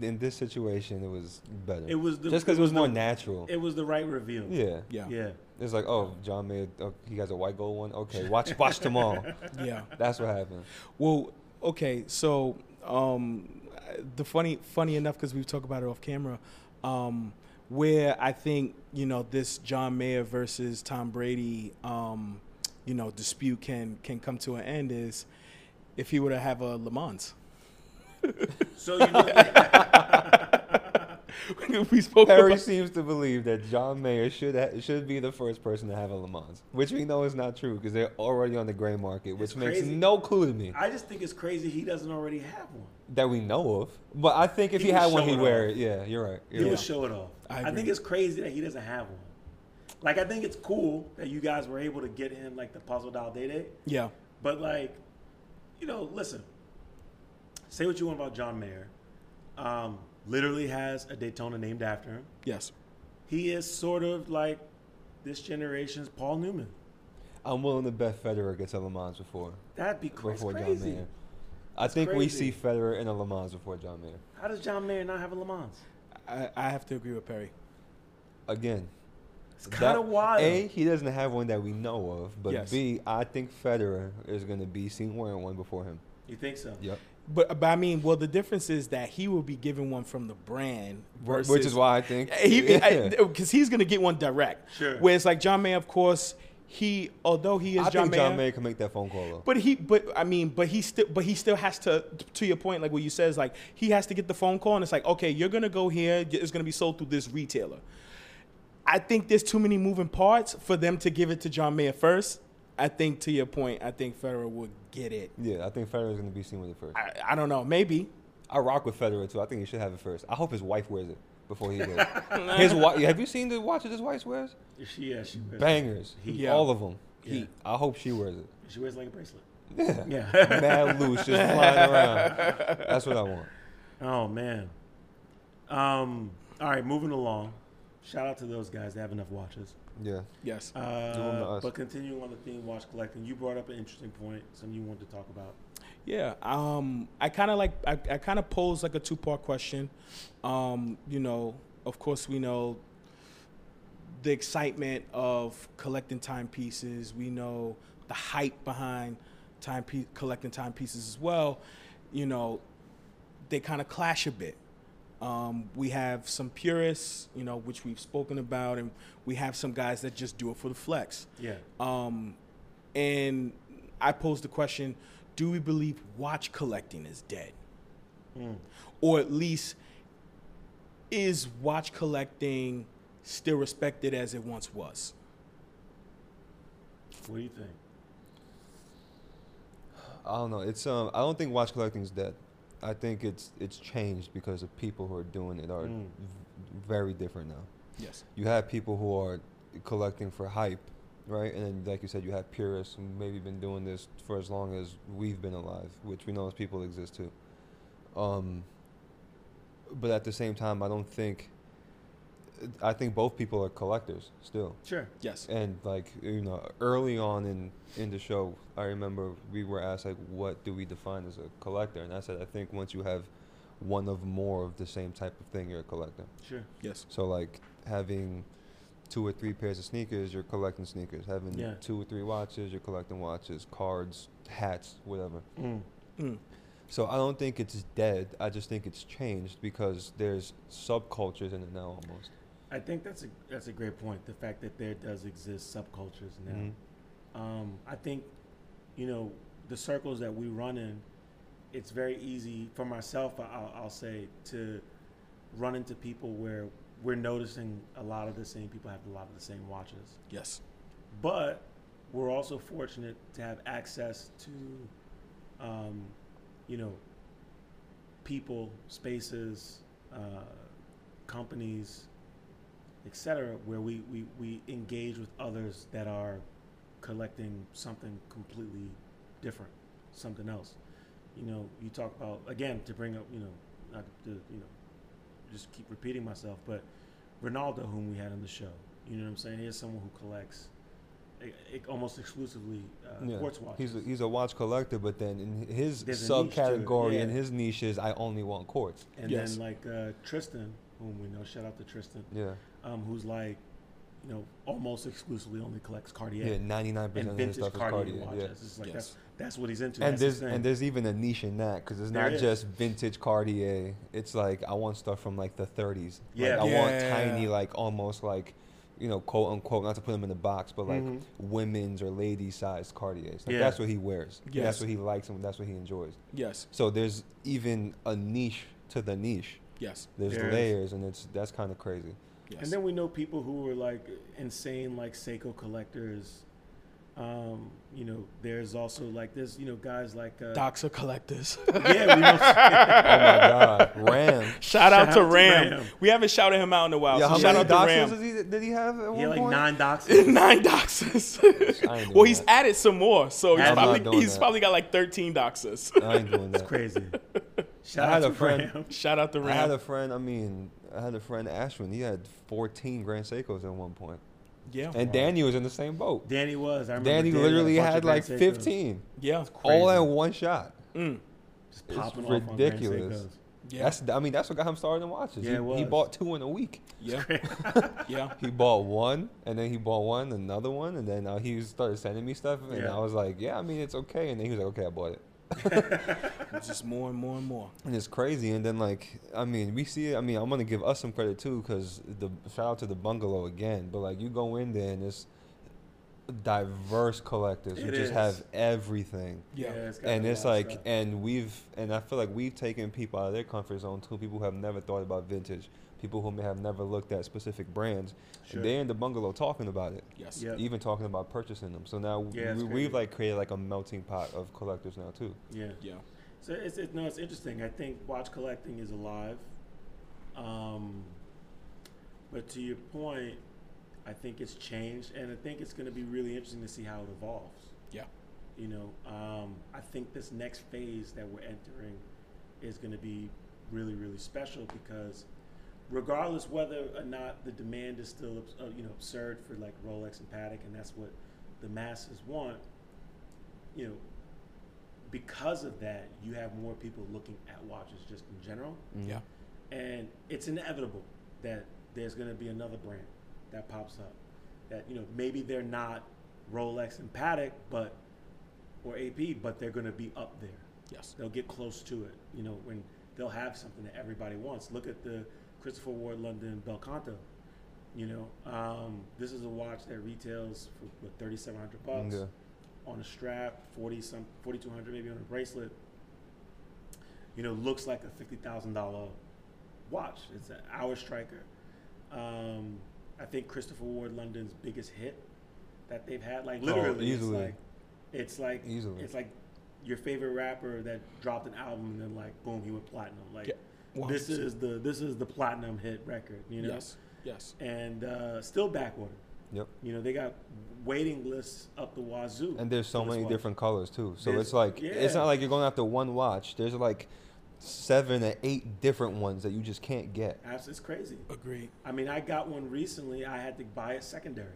in this situation, it was better. It was the, just because it was the- more natural. It was the right reveal. yeah. Yeah. Yeah. It's like, oh, John Mayer, oh, he has a white gold one. Okay, watch watch tomorrow. Yeah. That's what happened. Well, okay, so um, the funny, funny enough, because we talk about it off camera, um, where I think you know this John Mayer versus Tom Brady, um, you know, dispute can can come to an end is if he were to have a Le Mans. So you know, we spoke Harry about, seems to believe that John Mayer should ha- should be the first person to have a Le Mans, which we know is not true because they're already on the gray market, which It's makes crazy. no clue to me I just think it's crazy he doesn't already have one. that we know of. But I think if He he, had one, he'd it wear off. it. Yeah, you're right. He You're would right. show it off. I I, think it's crazy that he doesn't have one. Like I think it's cool that you guys were able to get him like the puzzle dial day day. yeah, But like, you know, listen. Say what you want about John Mayer. Um, literally has a Daytona named after him. yes, He is sort of like this generation's Paul Newman. I'm willing to bet Federer gets a Le Mans before That'd be cra- before John. Mayer. I think we see Federer in a Le Mans before John Mayer. How does John Mayer not have a Le Mans? I, I have to agree with Perry. Again, It's kind of wild. A, he doesn't have one that we know of, but Yes. B, I think Federer is going to be seen wearing one before him. You think so? Yep. But, but I mean, well, the difference is that he will be given one from the brand, versus, Which is why I think he because he's gonna get one direct. Sure. Whereas like John May, of course, he although he is I John think Mayer, John Mayer can make that phone call though. but he but I mean, but he still but he still has to to your point, like what you said is like he has to get the phone call and it's like okay, you're gonna go here, it's gonna be sold through this retailer. I think there's too many moving parts for them to give it to John Mayer first. I think to your point, I think Federer would get it. Yeah, I think Federer is going to be seen with it first. I, I don't know, maybe. I rock with Federer too. I think he should have it first. I hope his wife wears it before he does. his wife. Have you seen the watches his wife wears? She, yeah, she wears, Bangers. Heat. Yeah. All of them. Yeah. Heat. I hope she wears it. she wears like a bracelet. Yeah. Yeah. Mad loose, just flying around. That's what I want. oh man. Um. All right, moving along. Shout out to those guys. They have enough watches. Yeah. Yes. Give 'em to Uh, but continuing on the theme, watch collecting. You brought up an interesting point. Something you wanted to talk about. Yeah, um, I kind of like I, I kind of pose like a two part question. Um, you know, of course, we know the excitement of collecting timepieces. We know the hype behind time pe- collecting timepieces as well. You know, they kind of clash a bit. Um, we have some purists, you know, which we've spoken about, and we have some guys that just do it for the flex. Yeah. Um, and I posed the question do we believe watch collecting is dead? Mm. Or at least, is watch collecting still respected as it once was? What do you think? I don't know. It's um. I don't think watch collecting is dead. I think it's it's changed because the people who are doing it are Mm. v- very different now. Yes. You have people who are collecting for hype, right? And then, like you said, you have purists who maybe been doing this for as long as we've been alive, which we know as people exist too. Um. But at the same time, I don't think. I think both people are collectors still. Sure. Yes. And like you know, early on in in the show, I remember we were asked like, "What do we define as a collector?" And I said, "I think once you have one of more of the same type of thing, you're a collector." Sure. Yes. So like having two or three pairs of sneakers, you're collecting sneakers. Having Yeah. two or three watches, you're collecting watches, cards, hats, whatever. Mm. Mm. So I don't think it's dead. I just think it's changed because there's subcultures in it now almost. I think that's a that's a great point. The fact that there does exist subcultures now. Mhm. Um, I think, you know, the circles that we run in, it's very easy for myself. I'll, I'll say to run into people where we're noticing a lot of the same people have a lot of the same watches, Yes. but we're also fortunate to have access to, um, you know, people, spaces, uh, companies, etc., where we, we, we engage with others that are collecting something completely different, something else. You know, you talk about again to bring up, you know, not to you know, just keep repeating myself, but Ronaldo, whom we had on the show, you know what I'm saying? Here's someone who collects eh, eh, almost exclusively uh, Yeah. quartz watches. He's a, he's a watch collector, but then in his There's a niche subcategory and yeah. his niche is I only want quartz. and Yes. then like uh, Tristan, whom we know, shout out to Tristan, Yeah. um, who's like, you know, almost exclusively only collects Cartier. Yeah, ninety nine percent of his stuff is Cartier, Cartier. watches. Yeah. It's like Yes. that's that's what he's into. And That's there's his and there's even a niche in that because it's There not is. just vintage Cartier. It's like I want stuff from like the 30s. Yeah. like, I want tiny like almost like you know quote unquote not to put them in the box, but like Mhm. women's or lady sized Cartiers. Like Yeah. that's what he wears. Yes. That's what he likes and that's what he enjoys. Yes. So there's even a niche to the niche. Yes. There's There is. layers and it's that's kind of crazy. Yes. And then we know people who are like insane, like Seiko collectors. Um, you know, there's also like there's you know guys like uh, Doxa collectors. yeah, we know. oh my God, Ram. Shout out Shout to out to Ram. Ram. We haven't shouted him out in a while. Yeah, so shout out to doxers Ram. did he, did he have at he one had like point? nine doxes. Nine doxes. Well, he's that. added some more, so he's probably he's probably got like thirteen doxes. I ain't doing It's that. crazy. Shout I had out a to friend- Ram. Shout out to Ram. I had a friend. I mean, I had a friend Ashwin. He had 14 Grand Seikos at one point, yeah, and Wow. Danny was in the same boat. Danny was. I remember Danny Danny literally a had like Grand 15, yeah, all Crazy. in one shot. mm. Just It's popping off ridiculous. Seikos. yeah, That's I mean that's what got him started in watches. Yeah, he, it he bought two in a week. yeah, yeah. He bought one, and then he bought one, another one, and then uh, he started sending me stuff, and Yeah. I was like, yeah, I mean it's okay, and then he was like, okay, I bought it. Just more and more and more. And it's crazy. And then like, I mean, we see it. I mean, I'm gonna give us some credit too, because the shout out to the bungalow again. But like, you go in there and it's diverse collectors who just have everything. Yeah, it's And it's like, stuff. and we've, and I feel like we've taken people out of their comfort zone too. People who have never thought about vintage, people who may have never looked at specific brands. Sure. And they're in the bungalow talking about it, yes, Yeah. even talking about purchasing them. So now Yeah, we, we've like created like a melting pot of collectors now too. yeah. yeah, So it's it, no, it's interesting. I think watch collecting is alive. Um, but to your point, I think it's changed, and I think it's going to be really interesting to see how it evolves. yeah, You know, um, I think this next phase that we're entering is going to be really, really special because, regardless whether or not the demand is still, uh, you know, absurd for like Rolex and Patek, and that's what the masses want. You know, because of that, you have more people looking at watches just in general, Mhm. yeah, and it's inevitable that there's going to be another brand that pops up that you know maybe they're not Rolex and Patek, but or AP, but they're going to be up there. yes, They'll get close to it. You know, when they'll have something that everybody wants. Look at the Christopher Ward London Belcanto. You know, um, this is a watch that retails for what, 3700 bucks Yeah. on a strap, 40 some 4200 maybe on a bracelet. You know, looks like a $50,000 watch. It's an hour striker. Um, I think Christopher Ward London's biggest hit that they've had. Like literally, it's easily. like it's like Easily. it's like your favorite rapper that dropped an album and then like boom, he went platinum. Like Yeah, this 100%. is the this is the platinum hit record, you know, Yes. Yes. and uh, still backordered. Yep. You know, they got waiting lists up the wazoo. And there's so many one. different colors too. So There's- it's like it's not like you're going after one watch. There's like seven or eight different ones that you just can't get. Abs- It's crazy. Agreed. I mean, I got one recently. I had to buy a secondary.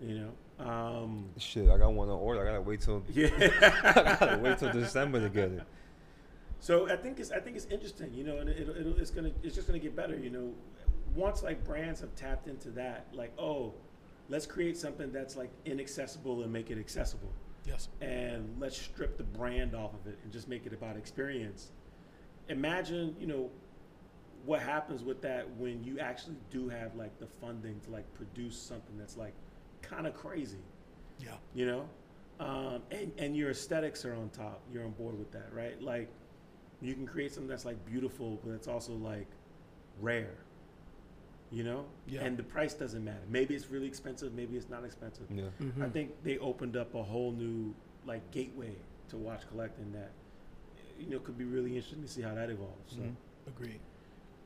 You know, um, Shit, I got one on order. I gotta wait till yeah. I gotta wait till December to get it. So I think it's I think it's interesting, you know, and it, it'll, it's gonna it's just gonna get better, you know. Once like brands have tapped into that, like oh, let's create something that's like inaccessible and make it accessible, Yes. and let's strip the brand off of it and just make it about experience. Imagine, you know, what happens with that when you actually do have like the funding to like produce something that's like kind of crazy Yeah. you know um, and, and your aesthetics are on top you're on board with that right like you can create something that's like beautiful but it's also like rare you know Yeah. and the price doesn't matter maybe it's really expensive maybe it's not expensive Yeah. Mm-hmm. i think they opened up a whole new like gateway to watch collecting that you know could be really interesting to see how that evolves so Mhm. Agreed.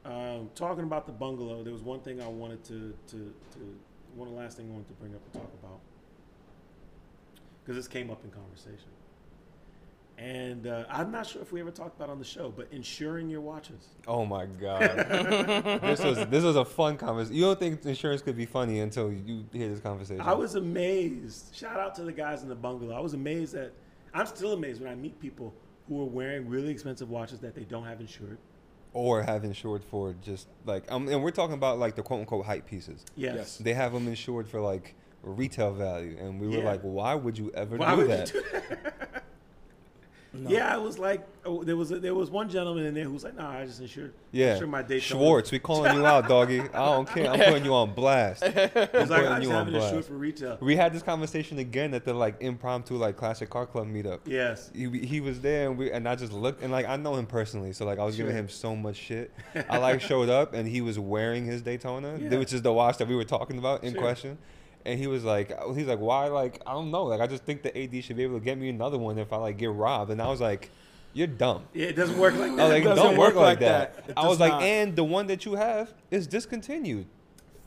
um, talking about the bungalow, there was one thing I wanted to, to, to one last thing I wanted to bring up and talk about because this came up in conversation, and uh, I'm not sure if we ever talked about it on the show, but insuring your watches. Oh my god. this was this was a fun conversation. You don't think insurance could be funny until you hear this conversation. I was amazed. Shout out to the guys in the bungalow. I was amazed that I'm still amazed when I meet people who are wearing really expensive watches that they don't have insured. or have insured for just like um, and we're talking about like the quote unquote hype pieces. Yes. Yes. They have them insured for like retail value, and we were Yeah. like, why would you ever Why do would you that? do that? No. Yeah, I was like, oh, there was a, there was one gentleman in there who was like, "No, I just insured, Yeah, my Daytona." Schwartz, we calling you out, doggy. I don't care. I'm putting you on blast. I'm like, putting I you on blast. for retail. We had this conversation again at the like impromptu like classic car club meetup. Yes. He, he was there and we and I just looked and like I know him personally, so like I was giving him so much shit. I like showed up and he was wearing his Daytona, Yeah. which is the watch that we were talking about in Sure. question. And he was like, he's like, why? Like I don't know. Like I just think the AD should be able to get me another one if I like get robbed. And I was like, you're dumb. Yeah, it doesn't work like I that. was like, doesn't don't work work like like that. that. I does was like, not. and the one that you have is discontinued.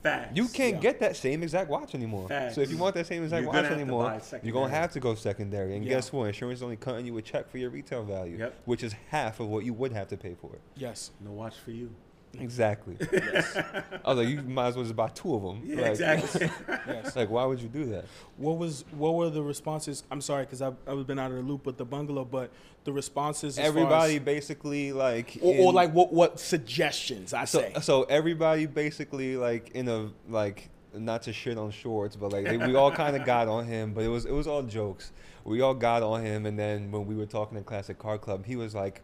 Facts. You can't Yeah. get that same exact watch anymore. Facts. So if you want that same exact You're watch gonna anymore, you're gonna have to go secondary. And Yeah. guess what? Insurance is only cutting you a check for your retail value, Yep. which is half of what you would have to pay for it. Yes. No watch for you. Exactly. Yes. I was like, you might as well just buy two of them. Yeah, like, exactly. yes. Like, why would you do that? What was what were the responses? I'm sorry because I've I've been out of the loop with the bungalow, but the responses. as far Everybody as- basically like, or, or like what what suggestions I so say. so everybody basically like in a like not to shit on Schwartz, but like they, we all kind of got on him, but it was it was all jokes. We all got on him, and then when we were talking to Classic Car Club, he was like,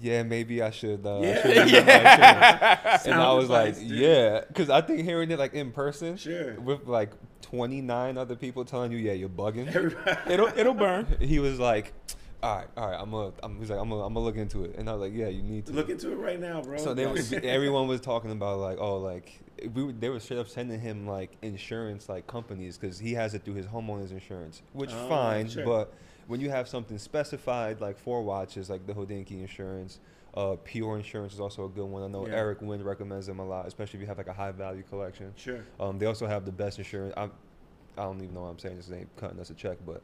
"Yeah, maybe I should." Uh, I Yeah. should renew my and I was like, dude. "Yeah," because I think hearing it like in person, Sure. with like twenty nine other people telling you, "Yeah, you're bugging." Everybody. it'll it'll burn. he was like, "All right, all right, I'm gonna," I'm, he's like, "I'm gonna, I'm gonna look into it," and I was like, "Yeah, you need to." Look into it right now, bro. So they was, everyone was talking about like, oh, like we were, they were straight up sending him like insurance like companies because he has it through his homeowner's insurance, which Oh, fine, sure. but when you have something specified like for watches, like the Hodinkee insurance, uh, Pure Insurance is also a good one. I know Yeah. Eric Wind recommends them a lot, especially if you have like a high value collection. Sure. Um, they also have the best insurance. I'm, I don't even know what I'm saying. This ain't cutting us a check, but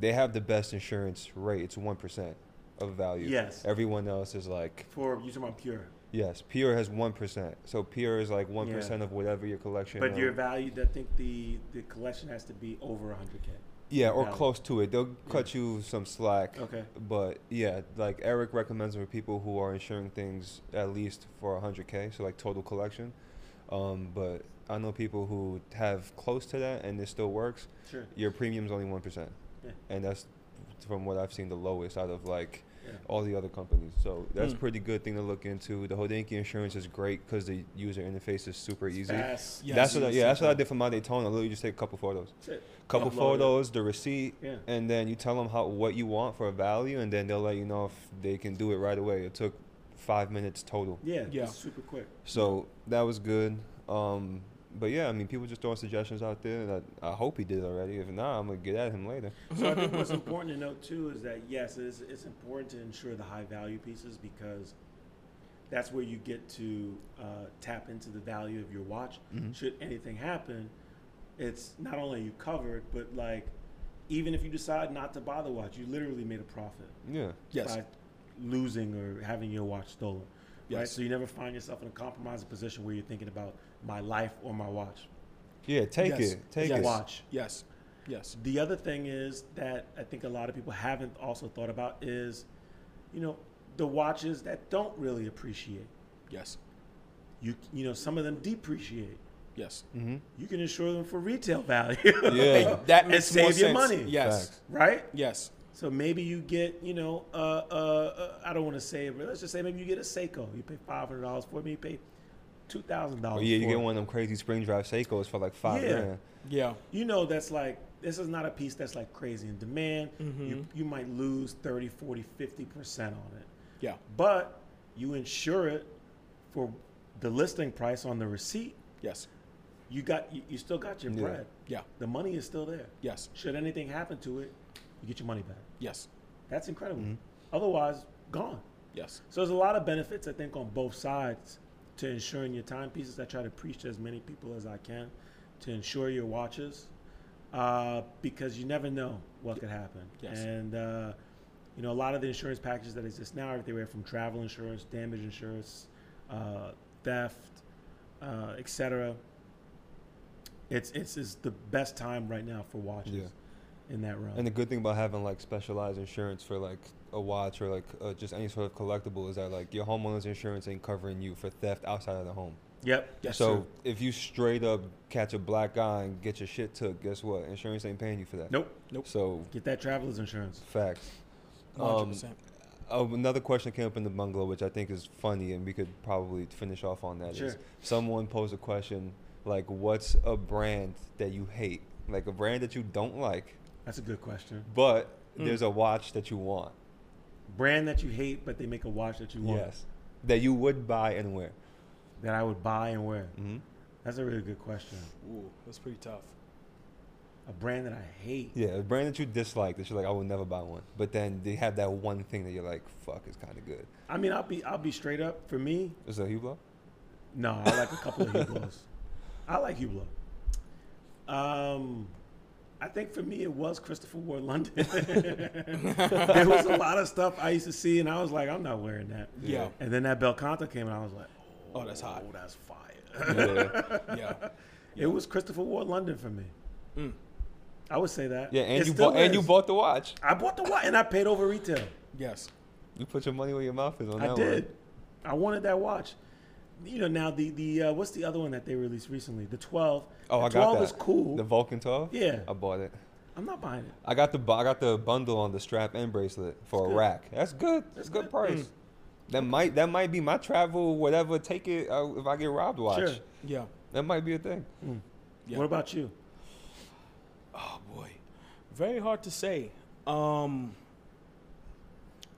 they have the best insurance rate. It's one percent of value. Yes. Everyone else is like For you talking about pure, Yes, Pure has one percent. So Pure is like one Yeah. of whatever your collection. but your value. I think the the collection has to be over 100k. Yeah, or close to it. They'll cut you some slack. Okay. But yeah, like Eric recommends for people who are insuring things at least for 100k, so like total collection. Um, but I know people who have close to that and it still works. Sure. Your premium's only one percent, Yeah. and that's from what I've seen the lowest out of like Yeah. All the other companies. So that's a Mm. pretty good thing to look into. The Hodinkee insurance is great because the user interface is super easy. Fast. Yes. That's what I, yeah, that's what I did for my Daytona. Literally just take a couple photos, That's it. couple Upload it. photos, the receipt, Yeah. and then you tell them how what you want for a value, and then they'll let you know if they can do it right away. It took five minutes total, Yeah. Yeah. super quick. so that was good. Um, but yeah, I mean, people just throwing suggestions out there. That I hope he did already. If not, I'm gonna get at him later. So I think what's important to note too is that yes, it's, it's important to ensure the high value pieces because that's where you get to uh, tap into the value of your watch. Mhm. Should anything happen, it's not only you covered, but like even if you decide not to buy the watch, you literally made a profit Yeah. Yes. by losing or having your watch stolen. Right, Yes. so you never find yourself in a compromising position where you're thinking about my life or my watch. Yeah. Take Yes. it. Take Yes. it. Watch. Yes. Yes. The other thing is that I think a lot of people haven't also thought about is, you know, the watches that don't really appreciate. Yes. You you know, some of them depreciate. Yes. Mm-hmm. You can insure them for retail value. Yeah. That And makes more save your money. Yes. Facts. right? Yes. So maybe you get, you know, uh, uh, uh, I don't want to say it, but let's just say maybe you get a Seiko. You pay five hundred dollars for it. Maybe you pay two thousand Oh, dollars. yeah, you get one of them crazy spring drive Seikos for like five Yeah. grand. Yeah. You know, that's like this is not a piece that's like crazy in demand. Mhm. You you might lose 30, 40, 50 percent on it. Yeah. but you insure it for the listing price on the receipt. Yes. You got you, you still got your Yeah. bread. Yeah. The money is still there. Yes. Should anything happen to it, you get your money back. Yes. That's incredible. Mhm. Otherwise, gone. Yes. So there's a lot of benefits I think on both sides to insuring your timepieces. I try to preach to as many people as I can to insure your watches uh, because you never know what could happen. Yes. And uh, you know, a lot of the insurance packages that exist now, are everywhere from travel insurance, damage insurance, uh, theft, uh, etc. It's, it's it's the best time right now for watches Yeah. in that realm. And the good thing about having like specialized insurance for like a watch or like uh, just any sort of collectible is that like your homeowner's insurance ain't covering you for theft outside of the home. yep. Yes, so sir. if you straight up catch a black guy and get your shit took, guess what? Insurance ain't paying you for that. Nope. Nope. So Get that traveler's insurance. facts. One hundred Um, percent. Oh, another question came up in the bungalow, which I think is funny, and we could probably finish off on that. Is Sure. someone posed a question like, "What's a brand that you hate? Like a brand that you don't like, That's a good question. but Mm. there's a watch that you want. Brand that you hate, but they make a watch that you want Yes, that you would buy and wear. that I would buy and wear. hmm That's a really good question. Ooh, that's pretty tough. A brand that I hate. Yeah, a brand that you dislike that you're like, I would never buy one. But then they have that one thing that you're like, fuck, it's kind of good. I mean, I'll be I'll be straight up. For me, Is that Hublot? no, I like a couple of Hublots. I like Hublot. Um, I think for me it was Christopher Ward London. there was a lot of stuff I used to see, and I was like, I'm not wearing that. Yeah. And then that Belcanto came, and I was like, Oh, that's hot. Oh, that's fire. yeah. Yeah. It was Christopher Ward London for me. Mm. I would say that. Yeah, and It you still bought and you bought the watch. I bought the watch and I paid over retail. Yes. You put your money where your mouth is on I that I did. one. I wanted that watch. You know, now the the uh, what's the other one that they released recently? The 12. Oh, the I got 12 that. is cool. The Vulcan 12. yeah, I bought it. I'm not buying it. I got the bu- I got the bundle on the strap and bracelet for a rack. That's good. That's That's a good good. price. Mm. That might that might be my travel whatever. Take it uh, if I get robbed. Watch. Sure. Yeah. That might be a thing. Yeah. What about you? Oh boy, very hard to say. Um,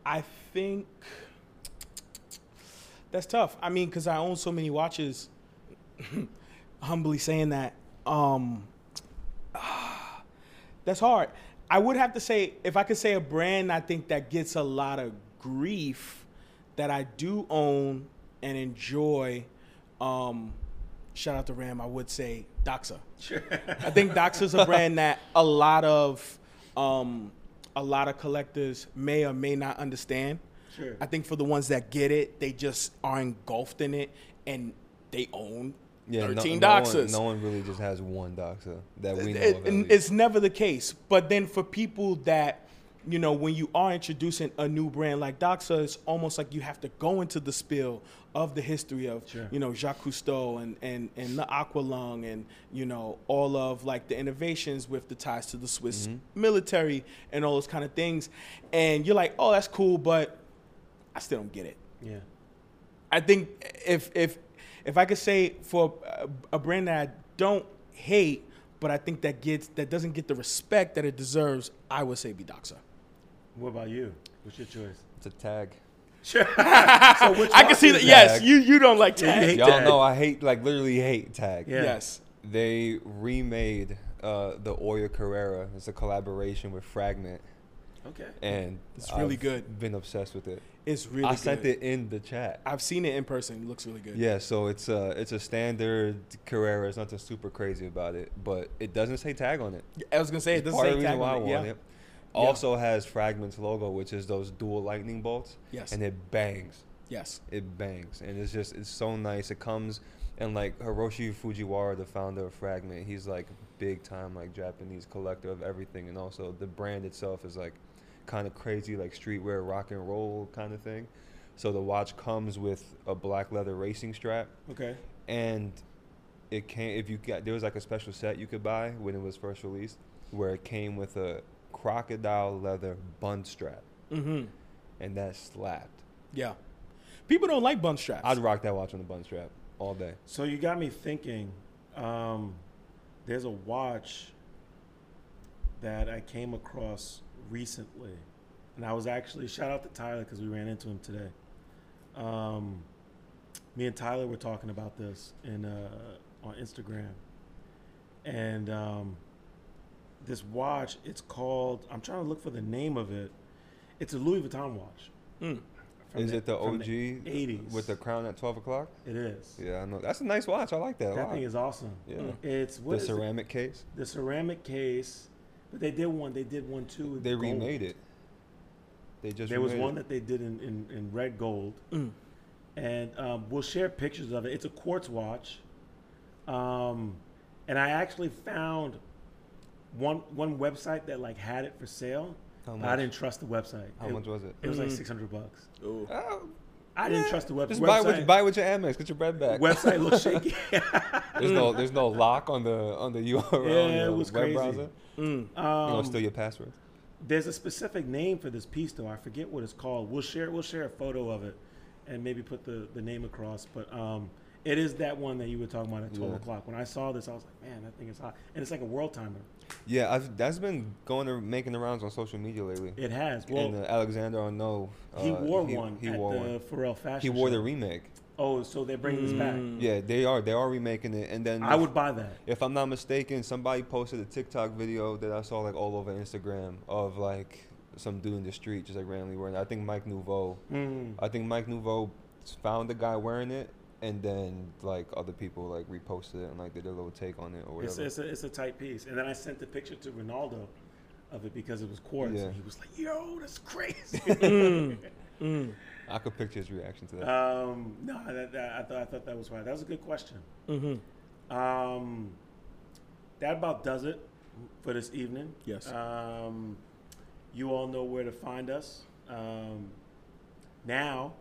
I think that's tough. I mean, because I own so many watches. humbly saying that, um, that's hard. I would have to say, if I could say a brand, I think that gets a lot of grief that I do own and enjoy. Um, shout out to Ram. I would say Doxa. Sure. I think Doxa is a brand that a lot of um, a lot of collectors may or may not understand. Sure. I think for the ones that get it, they just are engulfed in it and they own Yeah, no- 13 no, one, no one really just has one Doxa that we know It- of. and it's never the case. But then for people that, you know, when you are introducing a new brand like Doxa, it's almost like you have to go into the spill of the history of, Sure. you know, Jacques Cousteau and, and, and the Aqualung and, you know, all of like the innovations with the ties to the Swiss Mm-hmm. military and all those kind of things. And you're like, oh, that's cool, but I still don't get it. Yeah. I think if if if I could say for a, a brand that I don't hate, but I think that gets that doesn't get the respect that it deserves, I would say Bidoxa. What about you? What's your choice? it's a TAG. Sure. so which I can see is that. Yes, you you don't like Yeah, you TAG. hate Y'all TAG. know I hate like literally hate TAG. Yeah. Yes. They remade uh, the Heuer Carrera. It's a collaboration with Fragment, Okay. and It's really I've good. Been obsessed with it. It's really. I good. sent it in the chat. I've seen it in person. It looks really good. Yeah, so it's a it's a standard Carrera. There's nothing super crazy about it, but it doesn't say TAG on it. I was gonna say it doesn't part of say the reason TAG on it. want Yeah. it. Also has Fragments logo, which is those dual lightning bolts, Yes. and it bangs. yes. It bangs, and it's just it's so nice. It comes and like Hiroshi Fujiwara, the founder of Fragment, he's like big time like Japanese collector of everything, and also the brand itself is like kind of crazy like streetwear rock and roll kind of thing. So the watch comes with a black leather racing strap, Okay. and it came if you got there was like a special set you could buy when it was first released, where it came with a crocodile leather bun strap, Mm-hmm. and that slapped. Yeah. People don't like bun straps. I'd rock that watch on the bun strap all day. So you got me thinking. Um, there's a watch that I came across recently, and I was actually shout out to Tyler because we ran into him today. Um, me and Tyler were talking about this in uh, on Instagram, and um, this watch. It's called. I'm trying to look for the name of it. It's a Louis Vuitton watch. Mm. from Is it the from OG 80s. with the crown at twelve o'clock? It is. Yeah, I know. That's a nice watch. I like that. a That lot. thing is awesome. yeah. It's what the is it? ceramic case. the ceramic case, but they did one. They did one too. with They gold. remade it. They just There was one it. that they did in, in, in red gold, Mm. and um, we'll share pictures of it. It's a quartz watch, um, and I actually found one one website that like had it for sale. I didn't trust the website. How it, much was it? It was like Mm. six hundred bucks. Ooh. Oh, I didn't yeah. trust the web- Just website. buy with buy with your Amex. Get your bread back. website looks shaky. there's no there's no lock on the on the URL. Yeah, on the it was web crazy. browser. Mm. you know, Um, steal your password. There's a specific name for this piece, though. I forget what it's called. We'll share. We'll share a photo of it, and maybe put the, the name across. But um, it is that one that you were talking about at twelve Yeah. o'clock. When I saw this, I was like, man, that thing is hot, and it's like a world timer. Yeah, I've, that's been going to making the rounds on social media lately. It has. Well, and uh, Alexander Arnault. he uh, wore one He at wore the one. Pharrell Fashion. He wore Show. the remake. Oh, so they're bringing this back. Mm. Yeah, they are. They are remaking it, and then I would buy that. if I'm not mistaken, somebody posted a TikTok video that I saw like all over Instagram of like some dude in the street just like randomly wearing. it. I think Mike Nouveau. Mm. I think Mike Nouveau found the guy wearing it, and then like other people like reposted it and like did a little take on it or It's, whatever. it's, a, it's a tight piece. And then I sent the picture to Ronaldo of it because it was quartz. Yeah. And he was like, yo, that's crazy. Mm. Mm. I could picture his reaction to that. um, no, that, that, I, thought, I thought that was right. That was a good question. Mm-hmm. Um, that about does it for this evening. Yes. Um, you all know where to find us. Um, now,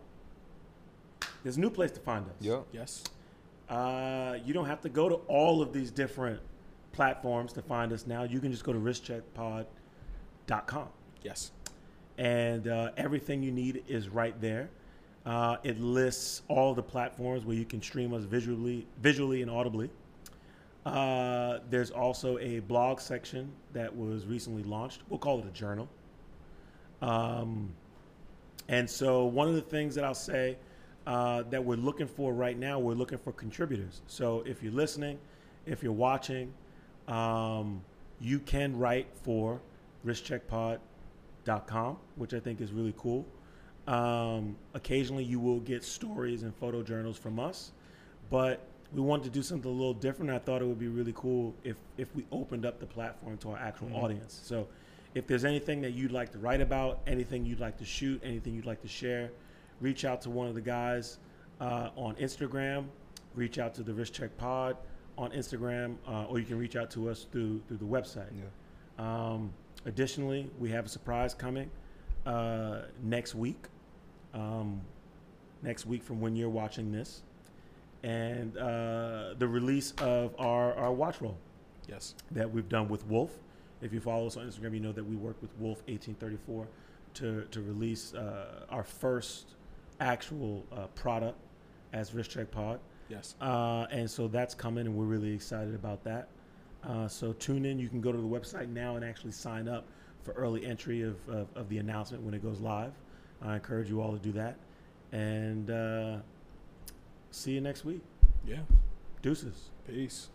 there's a new place to find us. Yep. Yes. Uh, you don't have to go to all of these different platforms to find us now. You can just go to wristcheckpod.com Yes. And uh, everything you need is right there. Uh, it lists all the platforms where you can stream us visually, visually and audibly. Uh, there's also a blog section that was recently launched. We'll call it a journal. Um, and so, one of the things that I'll say uh, that we're looking for right now, we're looking for contributors. So, if you're listening, if you're watching, um, you can write for wristcheckpod.com, which I think is really cool. Um, occasionally, you will get stories and photo journals from us, but we wanted to do something a little different. I thought it would be really cool if if we opened up the platform to our actual Mhm. audience. So, if there's anything that you'd like to write about, anything you'd like to shoot, anything you'd like to share, reach out to one of the guys uh, on Instagram. Reach out to the Wrist Check Pod on Instagram, uh, or you can reach out to us through through the website. Yeah. Um, additionally, we have a surprise coming uh, next week. Um, next week from when you're watching this, and uh, the release of our, our watch roll Yes. that we've done with Wolf. If you follow us on Instagram, you know that we worked with Wolf 1834 to, to release uh, our first actual uh, product as Wrist Check Pod. Yes. Uh, and so that's coming, and we're really excited about that. Uh, so tune in. You can go to the website now and actually sign up for early entry of, of, of the announcement when it goes live. I encourage you all to do that. And uh, see you next week. Yeah. Deuces. Peace.